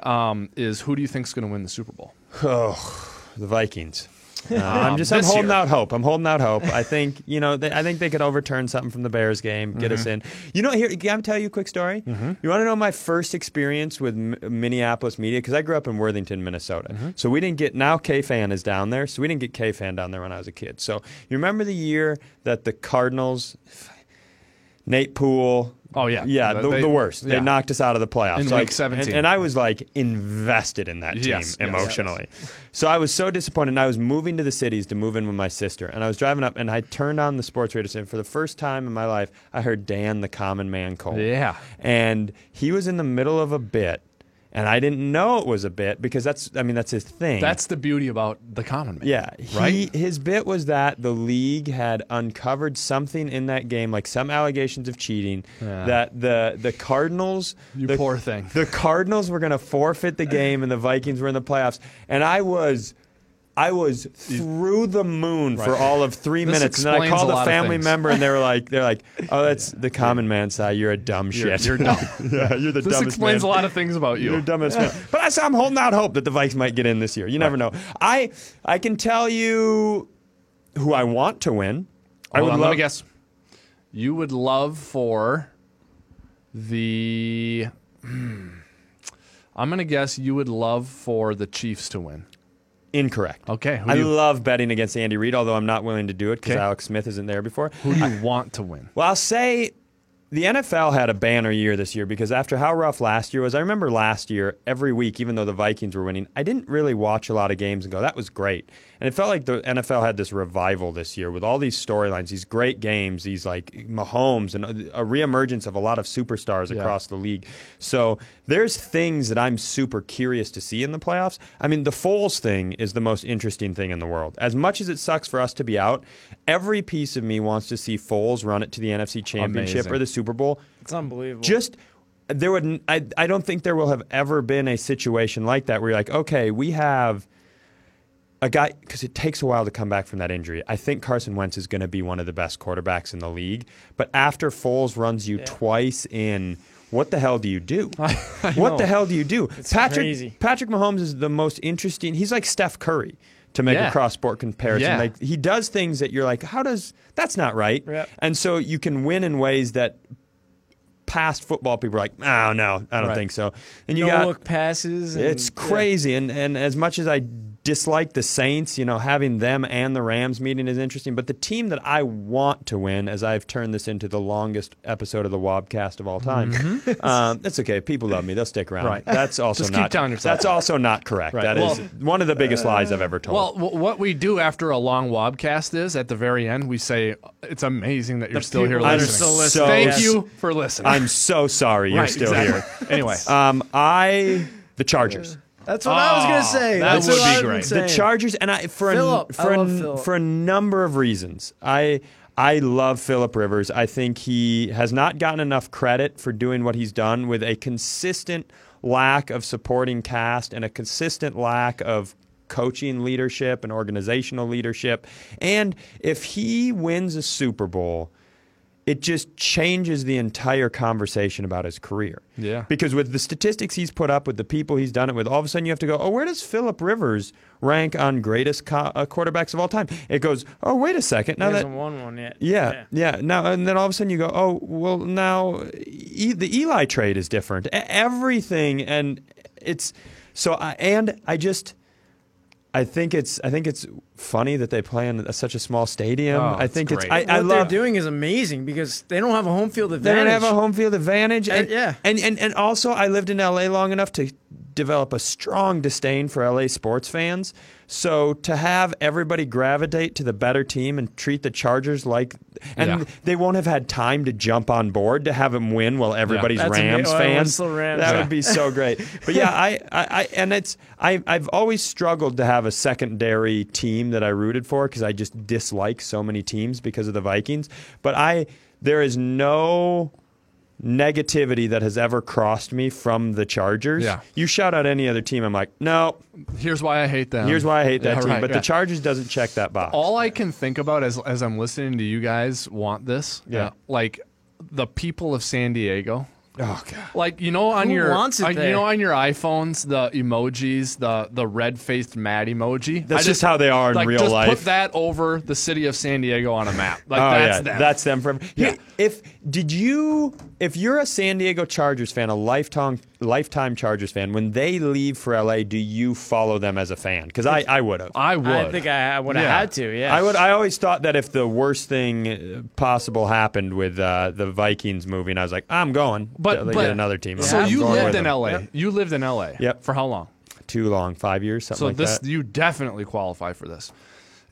um, is: Who do you think's going to win the Super Bowl? Oh, the Vikings. Uh, I'm um, just I'm holding year. out hope. I'm holding out hope. I think you know. They, I think they could overturn something from the Bears game, get us mm-hmm. in. You know, here can I'm tell you a quick story. Mm-hmm. You want to know my first experience with M- Minneapolis media because I grew up in Worthington, Minnesota. Mm-hmm. So we didn't get now KFAN is down there. So we didn't get KFAN down there when I was a kid. So you remember the year that the Cardinals, Nate Poole. Oh, yeah. yeah, the, They- the worst. yeah. They knocked us out of the playoffs In Like, week 17. and, and I was like invested in that team Yes, yes. emotionally. So I was so disappointed. And I was moving to the cities to move in with my sister, and I was driving up, and I turned on the sports radio station for the first time in my life. I heard Dan, the Common Man, Cole. Yeah. and he was in the middle of a bit, and I didn't know it was a bit because that's, I mean, that's his thing. That's the beauty about the common man. Yeah, he, right. His bit was that the league had uncovered something in that game, like some allegations of cheating. Yeah. That the the Cardinals, You the, poor thing. the Cardinals were going to forfeit the game, and the Vikings were in the playoffs. And I was. I was through the moon for Right. all of three This minutes, and then I called a a family member, and they were like, "They're like, oh, that's the common man side. You're a dumb You're- shit. you're dumb. yeah, you're the This dumbest This explains man. a lot of things about you. You're dumbest man. But I, am holding out hope that the Vikes might get in this year. You never know. I I can tell you who I want to win. I would on, love. let me guess. You would love for the. hmm, I'm going to guess you would love for the Chiefs to win. Incorrect. Okay. I you, love betting against Andy Reid, although I'm not willing to do it because Okay. Alex Smith isn't there before. who do you want to win? Well, I'll say the NFL had a banner year this year because after how rough last year was, I remember last year, every week, even though the Vikings were winning, I didn't really watch a lot of games and go, that was great. And it felt like the NFL had this revival this year with all these storylines, these great games, these like Mahomes and uh, a reemergence of a lot of superstars Yeah. across the league. So there's things that I'm super curious to see in the playoffs. I mean, the Foles thing is the most interesting thing in the world. As much as it sucks for us to be out, every piece of me wants to see Foles run it to the NFC Championship Amazing. or the Super Bowl. It's unbelievable. Just there would I, I don't think there will have ever been a situation like that where you're like, okay, we have a guy because it takes a while to come back from that injury. I think Carson Wentz is going to be one of the best quarterbacks in the league, but after Foles runs you twice in, what the hell do you do? what know. the hell do you do? Patrick crazy. Patrick Mahomes is the most interesting. He's like Steph Curry to make Yeah. a cross sport comparison. Yeah. Like he does things that you're like, how does that's not right? Yep. And so you can win in ways that past football people are like, oh no, I don't Right. think so. And you no got look passes. and- it's yeah. crazy, and and as much as I dislike the Saints. You know, having them and the Rams meeting is interesting. But the team that I want to win, as I've turned this into the longest episode of the Wobcast of all time, um, that's okay. People love me; they'll stick around. Mm-hmm. Right. That's also Just keep not. telling yourself that's also not correct. Right. That is Well- one of the biggest lies I've ever told. Well, what we do after a long Wobcast is at the very end we say it's amazing that you're still here people that are listening. still listening, Thank yes. you for listening. I'm so sorry you're Right, still exactly. here. anyway, Um, I the Chargers. That's what I was gonna Oh, say. that That's would what be I've been great. saying. The Chargers, and I for Philip. a, I for, love a, for a number of reasons. I I love Philip Rivers. I think he has not gotten enough credit for doing what he's done with a consistent lack of supporting cast and a consistent lack of coaching leadership and organizational leadership. And if he wins a Super Bowl, it just changes the entire conversation about his career. Yeah. Because with the statistics he's put up, with the people he's done it with, all of a sudden you have to go, oh, where does Philip Rivers rank on greatest co- uh, quarterbacks of all time? It goes, oh, wait a second. He Now that hasn't won one yet. yeah, yeah. Now and then all of a sudden you go, oh well, now e- the Eli trade is different. E- Everything and it's so. I, and I just, I think it's I think it's funny that they play in a, such a small stadium. Oh, I think it's. great. I, What I they're doing is amazing because they don't have a home field advantage. They don't have a home field advantage. And, Uh, yeah. And, and and also I lived in LA long enough to develop a strong disdain for LA sports fans. So to have everybody gravitate to the better team and treat the Chargers like and Yeah. they won't have had time to jump on board to have them win while everybody's That's ama- Rams well, fans. it's Rams. That Yeah. would be so great. But yeah, I, I, I and it's I I've always struggled to have a secondary team that I rooted for because I just dislike so many teams because of the Vikings. But I there is no negativity that has ever crossed me from the Chargers. Yeah. You shout out any other team, I'm like, no. here's why I hate them. Here's why I hate that Yeah, team. right, but yeah. the Chargers doesn't check that box. All I can think about as as I'm listening to you guys want this, Yeah. uh, like the people of San Diego. Oh god. Like you know on Who your wants it on- you there? know on your iPhones the emojis the the red faced mad emoji. That's I just how they are in like, real just life. Put that over the city of San Diego on a map. Like oh that's yeah, them. that's them forever. Yeah. Here, If did you if you're a San Diego Chargers fan, a lifetime lifetime Chargers fan, when they leave for LA, do you follow them as a fan? Because I, I would have. I would. I think I, I would have Yeah. had to. Yeah, I would. I always thought that if the worst thing uh, possible happened with uh, the Vikings moving, I was like, I'm going. but, they but get another team. So I'm you lived in them. LA. Yep. You lived in LA. Yep. For how long? Too long, five years, something like that. So like this that. you definitely qualify for this.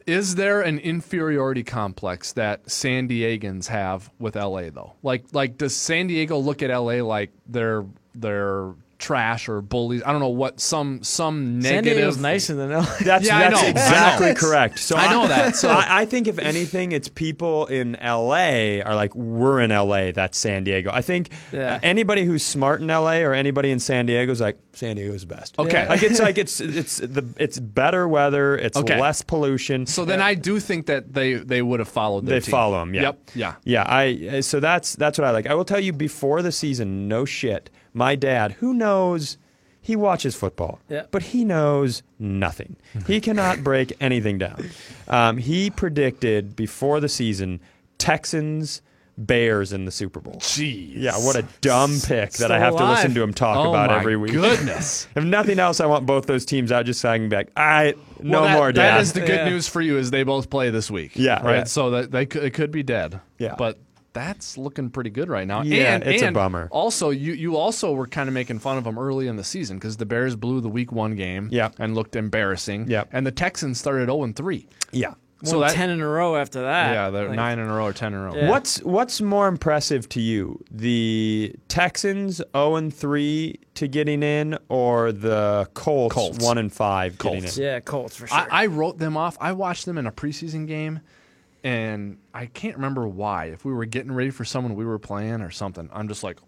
Is there an inferiority complex that San Diegans have with LA though? Like like does San Diego look at LA like they're they're trash or bullies? I don't know what some some San negative Diego's nicer than LA. That's, Yeah, I that's. I exactly know. correct. So I know that. So- I, I think if anything, it's people in LA are like, we're in LA. That's San Diego. I think Yeah. uh, anybody who's smart in LA or anybody in San Diego is like, San Diego's the best. Okay. like it's like it's it's the it's better weather. It's Okay. less pollution. So then I do think that they they would have followed They team. them. yeah. Yep. Yeah. Yeah, I so that's that's what I like. I will tell you before the season, no shit. My dad, who knows, he watches football, Yeah. but he knows nothing. He cannot break anything down. Um, he predicted before the season Texans Bears in the Super Bowl. Jeez. Yeah, what a dumb pick that I have to listen to him talk Oh about every week. goodness. if nothing else, I want both those teams out just so I can be like, all right, no Well, that- more, Dad. That is the good Yeah. news for you is they both play this week. Yeah, Right. yeah. So that they could, it could be dead. Yeah. But that's looking pretty good right now. Yeah, and, it's a bummer. Also, you you also were kind of making fun of them early in the season because the Bears blew the Week One game. Yeah. And looked embarrassing. Yeah. And the Texans started zero and three. yeah. So Won that- ten in a row after that. Yeah, they're Like, nine in a row or ten in a row. Yeah. What's what's more impressive to you, the Texans zero and three to getting in, or the Colts, Colts. one and five getting Colts. in? Yeah, Colts for sure. I, I wrote them off. I watched them in a preseason game, and I can't remember why. If we were getting ready for someone we were playing or something, I'm just like,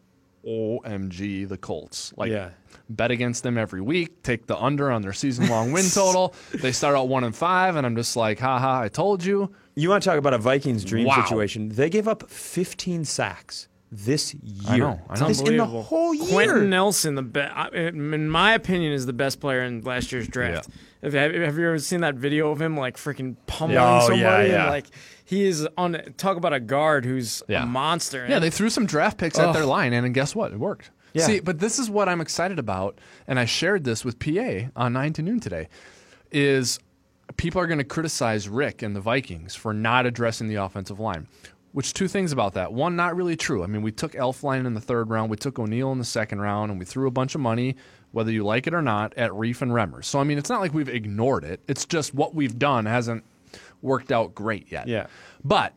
OMG, the Colts. Like, Yeah. bet against them every week, take the under on their season long win total. They start out one and five, and I'm just like, haha, I told you. You want to talk about a Vikings dream Wow. situation? They gave up 15 sacks this year. I know, I know. This in the whole year. Quenton Nelson, the be- in my opinion, is the best player in last year's draft. Have, have have you ever seen that video of him like freaking pummeling Oh, yeah, somebody? yeah. And, like he is on. Talk about a guard who's Yeah. a monster. Yeah, they threw some draft picks at their line, and guess what? It worked. Yeah. See, but this is what I'm excited about, and I shared this with PA on 9 to noon today. is people are going to criticize Rick and the Vikings for not addressing the offensive line. Which two things about that? One, not really true. I mean, we took Elflein in the third round, we took O'Neill in the second round, and we threw a bunch of money, whether you like it or not, at Reiff and Remmers. So I mean, it's not like we've ignored it. It's just what we've done hasn't worked out great yet. Yeah. But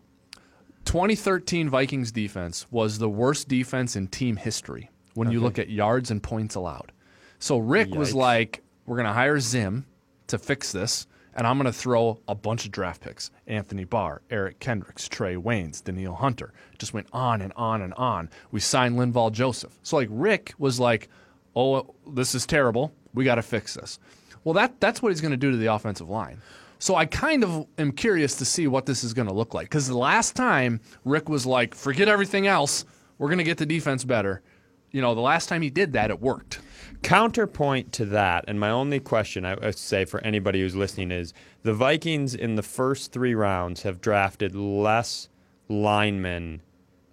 2013 Vikings defense was the worst defense in team history when you look at yards and points allowed. So Rick was like, "We're going to hire Zim to fix this." And I'm going to throw a bunch of draft picks Anthony Barr, Eric Kendricks, Trae Waynes, Danielle Hunter. Just went on and on and on. We signed Linval Joseph. So, like, Rick was like, oh, this is terrible. We got to fix this. Well, that, that's what he's going to do to the offensive line. So, I kind of am curious to see what this is going to look like. Because the last time Rick was like, forget everything else, we're going to get the defense better. You know, the last time he did that, it worked. Counterpoint to that, and my only question I would say for anybody who's listening is the Vikings in the first three rounds have drafted less linemen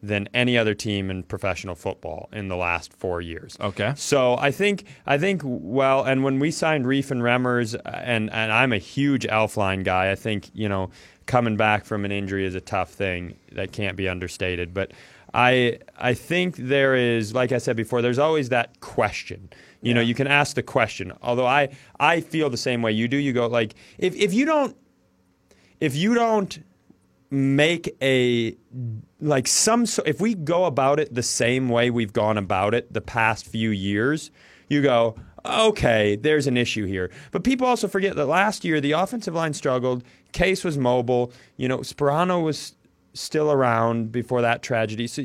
than any other team in professional football in the last four years. Okay. So I think I think well, and when we signed Reiff and Remmers, uh, and and I'm a huge Elflein guy. I think you know coming back from an injury is a tough thing that can't be understated. But I I think there is, like I said before, there's always that question. You know, you can ask the question. Although I I feel the same way you do. You go like if if you don't if you don't make a like some so if we go about it the same way we've gone about it the past few years you go okay there's an issue here but people also forget that last year the offensive line struggled case was mobile you know Sparano was still around before that tragedy so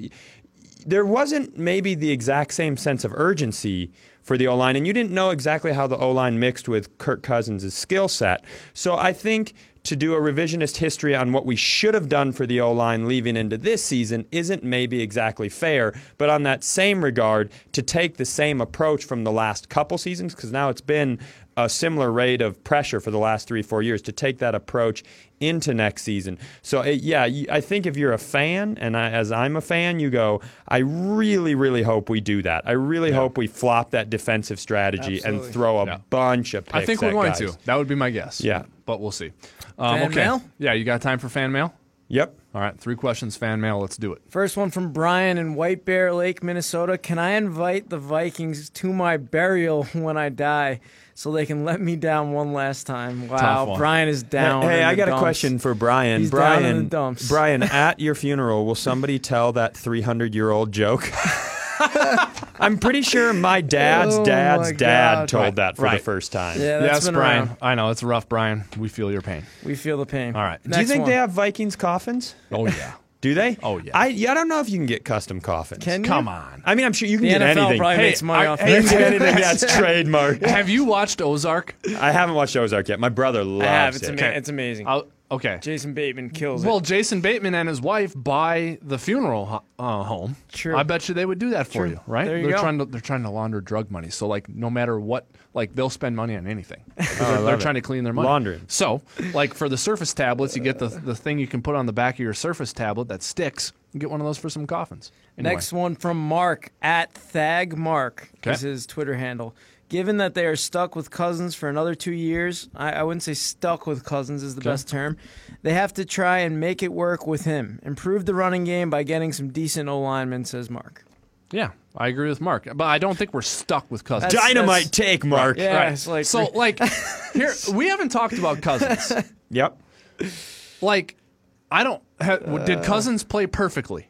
there wasn't maybe the exact same sense of urgency for the O line, and you didn't know exactly how the O line mixed with Kirk Cousins' skill set. So I think to do a revisionist history on what we should have done for the O line leaving into this season isn't maybe exactly fair. But on that same regard, to take the same approach from the last couple seasons, because now it's been a similar rate of pressure for the last three, four years, to take that approach into next season. So, uh, yeah, I think if you're a fan, and I, as I'm a fan, you go, I really, really hope we do that. I really hope we flop that defensive strategy and throw a Yeah. bunch of picks I think we're at going guys. to. That would be my guess. Yeah. But we'll see. Um, Fan okay. mail? Yeah, you got time for fan mail? Yep. All right, three questions, fan mail. Let's do it. First one from Brian in White Bear Lake, Minnesota. Can I invite the Vikings to my burial when I die so they can let me down one last time? Wow. Brian is down. Hey, in I the got a question for Brian. He's down Brian, in the dumps. Brian, at your funeral, will somebody tell that 300 year old joke? I'm pretty sure my dad's Oh dad's my dad God. told Right, that for right. the first time. Yeah, that's yes, been Brian. around. I know it's rough, Brian. We feel your pain. We feel the pain. All right. Do you think one. they have Vikings coffins? Oh yeah. Do they? Oh, yeah. I yeah, I don't know if you can get custom coffins. Can you? Come on. I mean, I'm sure you can The get NFL anything. probably Hey, makes money I- off hey, you can get anything. Yeah, it's trademarked. Have you watched Ozark? I haven't watched Ozark yet. My brother loves I have. It's, it. ama- it's amazing. I'll, okay. Jason Bateman kills Well, it. Jason Bateman and his wife buy the funeral ho- uh, home. True. I bet you they would do that for True. you, right? There you are go. trying to they're trying to launder drug money. So like no matter what, like they'll spend money on anything. they're they're trying to clean their money. Laundering. So like for the Surface tablets, you get the the thing you can put on the back of your Surface tablet that sticks. You get one of those for some coffins. Anyway. Next one from Mark at Thag Mark Okay. is his Twitter handle. Given that they are stuck with Cousins for another two years, I, I wouldn't say stuck with Cousins is the Okay. best term. They have to try and make it work with him. Improve the running game by getting some decent O linemen, says Mark. Yeah, I agree with Mark, but I don't think we're stuck with Cousins. That's- Dynamite take, Mark. Yeah, Right. it's like so like here we haven't talked about Cousins. Yep. like I don't ha, did uh. Cousins play perfectly?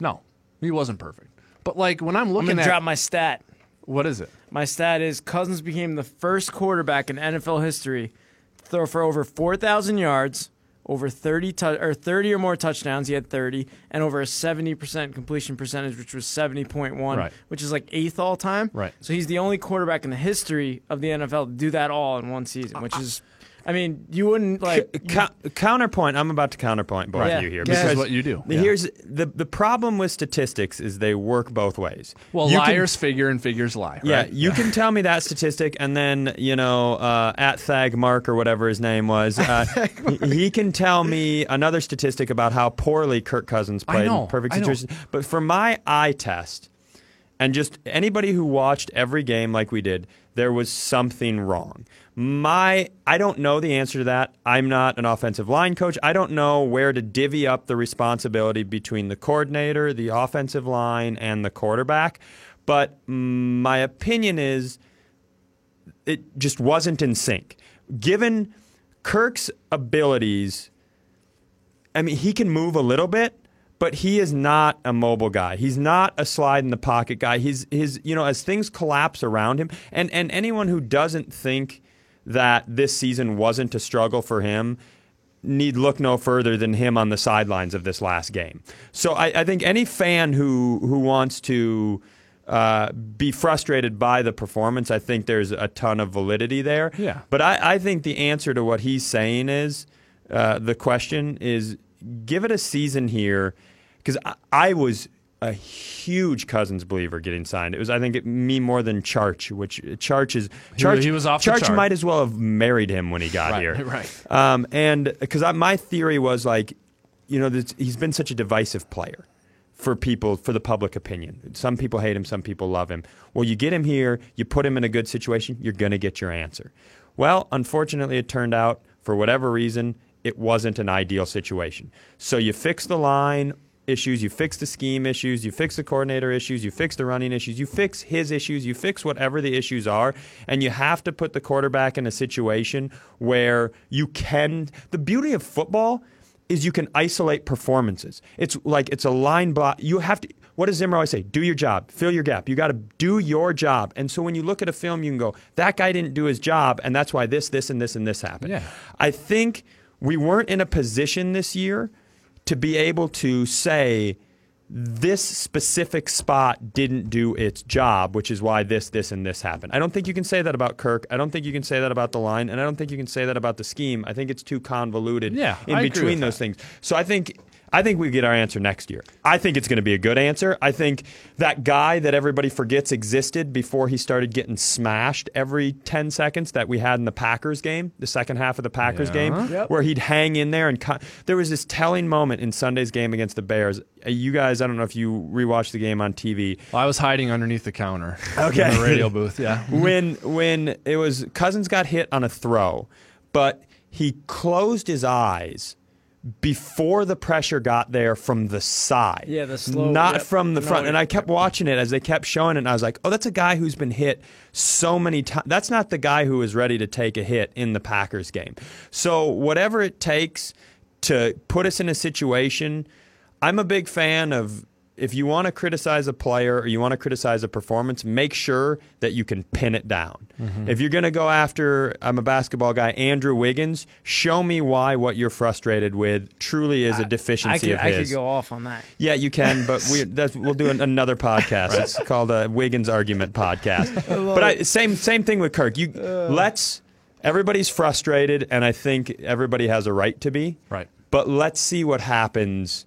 No, he wasn't perfect. But like when I'm I'm looking gonna at drop my stat. what is it? My stat is Cousins became the first quarterback in NFL history to throw for over 4,000 yards, over 30 tou- or 30 or more touchdowns. He had 30, and over a 70% completion percentage, which was 70.1, Right. which is like eighth all time. Right. So he's the only quarterback in the history of the NFL to do that all in one season, which is, I mean, you wouldn't like. Co- counterpoint. I'm about to counterpoint both Yeah. of you here This is because what you do. the- Here's the the problem with statistics is they work both ways. Well, You can- liars figure and figures lie. yeah, right? you can tell me that statistic, and then you know uh, at Thag Mark or whatever his name was, uh, he, he can tell me another statistic about how poorly Kirk Cousins I played know, in perfect I know. situations. But for my eye test, and just anybody who watched every game like we did, there was something wrong. My, I don't know the answer to that. I'm not an offensive line coach. I don't know where to divvy up the responsibility between the coordinator, the offensive line, and the quarterback. But my opinion is it just wasn't in sync. Given Kirk's abilities, I mean, he can move a little bit, but he is not a mobile guy. He's not a slide in the pocket guy. He's his, you know, as things collapse around him, and and anyone who doesn't think that this season wasn't a struggle for him need look no further than him on the sidelines of this last game. So I, I think any fan who who wants to uh, be frustrated by the performance, I think there's a ton of validity there. Yeah. But I, I think the answer to what he's saying is uh, the question is give it a season here because I, I was a huge Cousins believer getting signed. It was, I think, it, me more than Charch, which Charch is Charch. he was off Charch might as well have married him when he got Right, here, right. Um, and because my theory was like, you know, this, he's been such a divisive player for people, for the public opinion. Some people hate him, some people love him. Well, you get him here, you put him in a good situation, you're going to get your answer. Well, unfortunately, it turned out for whatever reason, it wasn't an ideal situation. So you fix the line issues, you fix the scheme issues, you fix the coordinator issues, you fix the running issues, you fix his issues, you fix whatever the issues are, and you have to put the quarterback in a situation where you can. The beauty of football is you can isolate performances. It's like it's a line block. You have to. What does Zimmer always say? Do your job. Fill your gap. You got to do your job. And so when you look at a film, you can go, that guy didn't do his job, and that's why this, this, and this, and this happened. Yeah. I think we weren't in a position this year to be able to say this specific spot didn't do its job, which is why this, this, and this happened. I don't think you can say that about Kirk. I don't think you can say that about the line, and I don't think you can say that about the scheme. I think it's too convoluted Yeah, in I between those that. things. So I think I think we get our answer next year. I think it's going to be a good answer. I think that guy that everybody forgets existed before he started getting smashed every 10 seconds that we had in the Packers game, the second half of the Packers Yeah. game, Yep. where he'd hang in there and cut. There was this telling moment in Sunday's game against the Bears. Uh, You guys, I don't know if you rewatched the game on TV. Well, I was hiding underneath the counter. Okay. In the radio booth. Yeah. when when it was Cousins got hit on a throw, but he closed his eyes before the pressure got there from the side. Yeah, the slow- not yep. from the No, front. And I kept watching it as they kept showing it, and I was like, "Oh, that's a guy who's been hit so many times. That's not the guy who is ready to take a hit in the Packers game." So whatever it takes to put us in a situation, I'm a big fan of. If you want to criticize a player or you want to criticize a performance, make sure that you can pin it down. Mm-hmm. If you're going to go after, I'm a basketball guy, Andrew Wiggins, show me why what you're frustrated with truly is a I deficiency could, of I could go off on that. Yeah, you can, but we that's, we'll do an, another podcast. It's called a Wiggins Argument Podcast. but I, same same thing with Kirk. You let's everybody's frustrated, and I think everybody has a right to be. Right. But let's see what happens.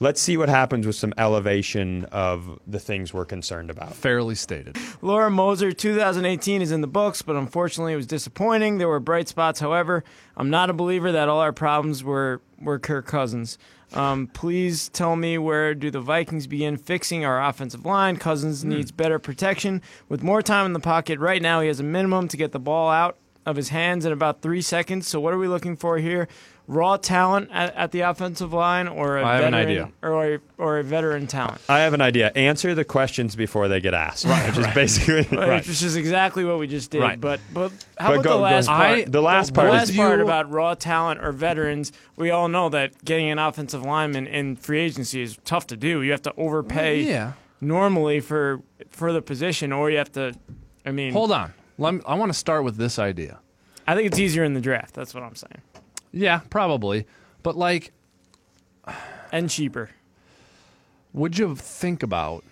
Let's see what happens with some elevation of the things we're concerned about. Fairly stated. Laura Moser 2018 is in the books, but unfortunately it was disappointing. There were bright spots, however. I'm not a believer that all our problems were, were Kirk Cousins. Um, please tell me where do the Vikings begin fixing our offensive line? Cousins needs better protection. With more time in the pocket right now, he has a minimum to get the ball out of his hands in about three seconds. So what are we looking for here? Raw talent at, at the offensive line, or a I have an idea. or a, or a veteran talent? I have an idea. Answer the questions before they get asked. Right, which is basically Which is exactly what we just did. Right. But but how But about go- the go- last part? I- the last part. the last part about raw talent or veterans. We all know that getting an offensive lineman in free agency is tough to do. You have to overpay Yeah. normally for for the position, or you have to. I mean, Hold on. Let me, I want to start with this idea. I think it's easier in the draft. That's what I'm saying, Yeah, probably. But like, and cheaper. would you think about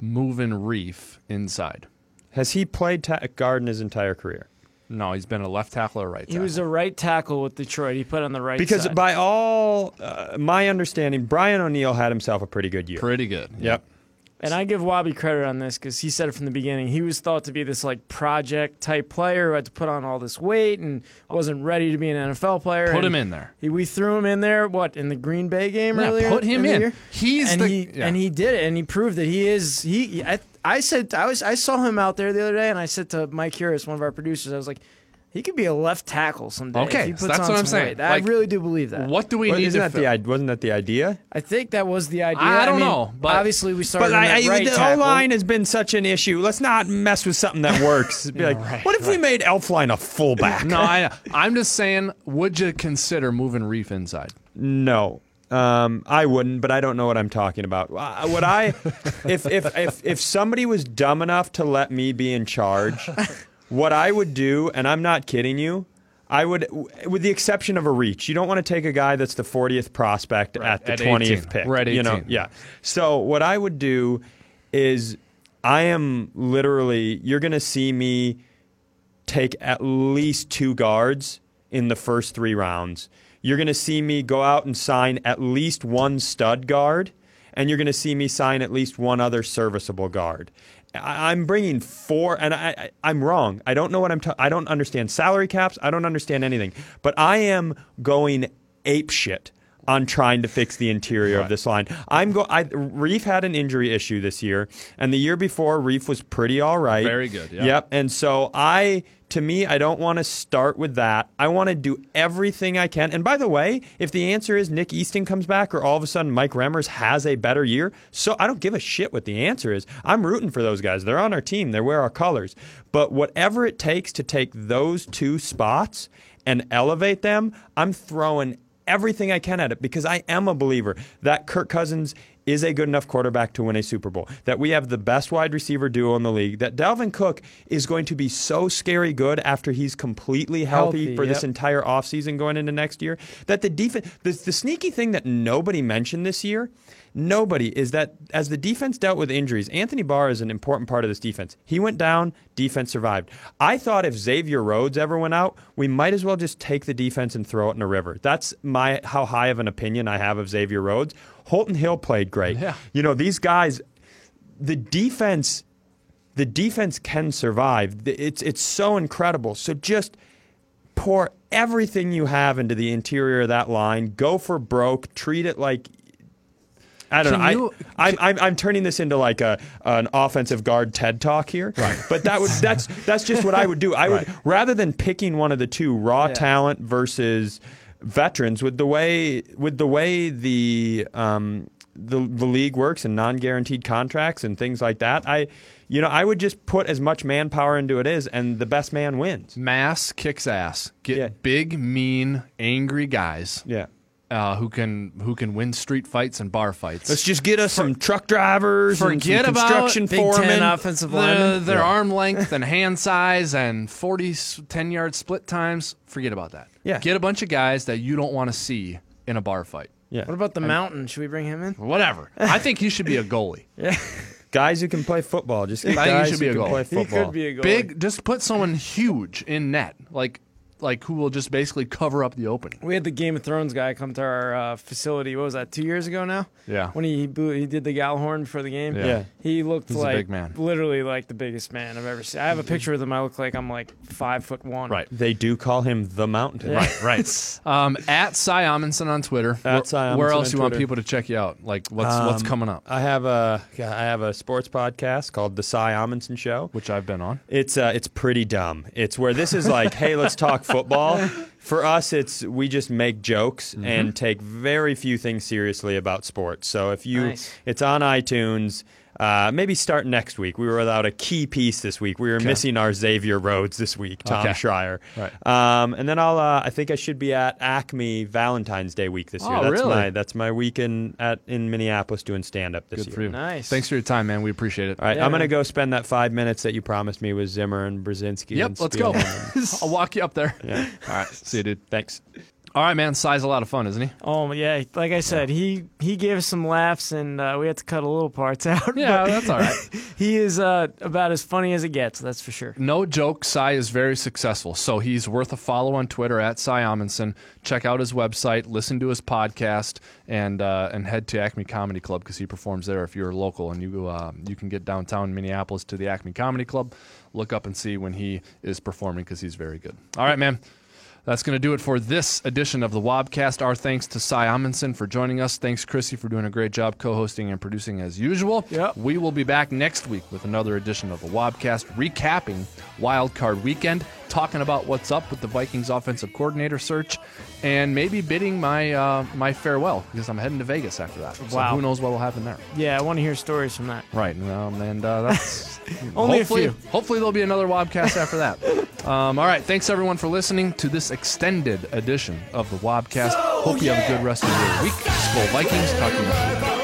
moving Reiff inside? Has he played ta- guard in his entire career? No, he's been a left tackle or right tackle. He was a right tackle with Detroit. He put on the right tackle. Because side. by all uh, my understanding, Brian O'Neill had himself a pretty good year. pretty good. Yep. And I give Wobby credit on this because he said it from the beginning. He was thought to be this like project type player who had to put on all this weight and wasn't ready to be an NFL player. Put him in there. He, we threw him in there. What in the Green Bay game Yeah, earlier? put him the in. He's and the- he yeah. and he did it, and he proved that he is. He I, I said I was I saw him out there the other day, and I said to Mike Harris, one of our producers, I was like. He could be a left tackle someday. Okay, if he puts so that's on what I'm saying. weight. Like, I really do believe that. What do we Well, need isn't to that fill? the i- wasn't that the idea? I think that was the idea. I don't mean, know, but- obviously we started. But I, at I, right the O line has been such an issue. Let's not mess with something that works. Be like, right, what if we made Elflein a fullback? no, I, I'm just saying. Would you consider moving Reiff inside? No. Um, I wouldn't, but I don't know what I'm talking about. Uh, What I, if, if if if somebody was dumb enough to let me be in charge, what I would do, and I'm not kidding you, I would, with the exception of a reach. You don't want to take a guy that's the 40th prospect at the at 20th 18. pick. We're at You know, yeah. So what I would do is, I am literally. You're going to see me take at least two guards in the first three rounds. You're going to see me go out and sign at least one stud guard, and you're going to see me sign at least one other serviceable guard. I- I'm bringing four, and I, I, I'm wrong. I don't know what I'm. I don't understand salary caps. I don't understand anything. But I am going ape shit on trying to fix the interior of this line. I'm go. I, Reiff had an injury issue this year, and the year before, Reiff was pretty all right. Very good, yeah. Yep. And so I, to me, I don't want to start with that. I want to do everything I can. And by the way, if the answer is Nick Easton comes back or all of a sudden Mike Remmers has a better year, so I don't give a shit what the answer is. I'm rooting for those guys. They're on our team. They wear our colors. But whatever it takes to take those two spots and elevate them, I'm throwing everything I can at it because I am a believer that Kirk Cousins is a good enough quarterback to win a Super Bowl. That we have the best wide receiver duo in the league. That Dalvin Cook is going to be so scary good after he's completely healthy, Healthy, for this yep. entire offseason going into next year. That the defense, the, the sneaky thing that nobody mentioned this year, nobody, is that as the defense dealt with injuries, Anthony Barr is an important part of this defense. He went down, defense survived. I thought if Xavier Rhodes ever went out, we might as well just take the defense and throw it in a river. That's my how high of an opinion I have of Xavier Rhodes. Holton Hill played great. Yeah. You know, these guys, the defense the defense can survive. It's it's so incredible. So just pour everything you have into the interior of that line. Go for broke. Treat it like I don't Can know. you- I, I'm, I'm I'm turning this into like a an offensive guard TED talk here. Right. But that would that's that's just what I would do. I would rather than picking one of the two raw Yeah. talent versus veterans with the way with the way the um the the league works and non guaranteed contracts and things like that. I you know I would just put as much manpower into it as and the best man wins. Mass kicks ass. Get Yeah. big, mean, angry guys Yeah. Uh, who can who can win street fights and bar fights. Let's just get us some truck drivers forget and some about construction Big foremen. Ten offensive the, lineman. their arm length and hand size and 40 s- 10 yard split times. Forget about that. Yeah. Get a bunch of guys that you don't want to see in a bar fight. Yeah. What about the mountain? Should we bring him in? Whatever. I think he should be a goalie. yeah. guys who can play football? Just get I think he guys who can goalie. play He football. could be a goalie. Big, just put someone huge in net, like like who will just basically cover up the opening. We had the Game of Thrones guy come to our uh, facility. What was that? Two years ago now. Yeah. When he he, blew, he did the Gjallarhorn for the game. Yeah. Yeah. He looked He's a like big man. literally like the biggest man I've ever seen. I have a picture of him. I look like I'm like five foot one. Right. They do call him the Mountain. Right, right. Um, at Cy Amundson on Twitter. At Where- Cy Where else do you want people to check you out? Like what's what's Um, coming up? I have a yeah, I have a sports podcast called The Cy Amundson Show. Which I've been on. It's uh, it's pretty dumb. It's where this is like, hey, let's talk football. For us, it's we just make jokes Mm-hmm. and take very few things seriously about sports. So if you, Nice. it's on iTunes. Uh, maybe start next week. We were without a key piece this week. We were missing our Xavier Rhodes this week, Tom Okay. Schreier. Right. Um, and then I'll. Uh, I think I should be at Acme Valentine's Day week this year. Oh, that's really? my that's my week in at in Minneapolis doing stand up this Good year. for you. Nice. Thanks for your time, man. We appreciate it. All right, Yeah, I'm gonna man. go spend that five minutes that you promised me with Zimmer and Brzezinski. Yep, and let's go. I'll walk you up there. Yeah. All right. See you, dude. Thanks. All right, man. Cy's a lot of fun, isn't he? Oh yeah, like I said, he he gave us some laughs, and uh, we had to cut a little parts out. Yeah, but that's all right. he is uh, about as funny as it gets. That's for sure. No joke, Cy is very successful. So he's worth a follow on Twitter at Cy Amundson. Check out his website, listen to his podcast, and uh, and head to Acme Comedy Club because he performs there. If you're local and you uh, you can get downtown Minneapolis to the Acme Comedy Club, look up and see when he is performing because he's very good. All right, man. That's going to do it for this edition of the Wobcast. Our thanks to Cy Amundson for joining us. Thanks, Chrissy, for doing a great job co hosting and producing as usual. Yep. We will be back next week with another edition of the Wobcast, recapping Wild Card Weekend, talking about what's up with the Vikings offensive coordinator search, and maybe bidding my uh, my farewell because I'm heading to Vegas after that. So Wow. who knows what will happen there? Yeah, I want to hear stories from that. Right, um, and uh, that's Only a hopefully, few. Hopefully, there'll be another Wobcast after that. Um, all right, thanks everyone for listening to this extended edition of the Wobcast. Hope you have a good rest of your week. Skol Vikings. Talk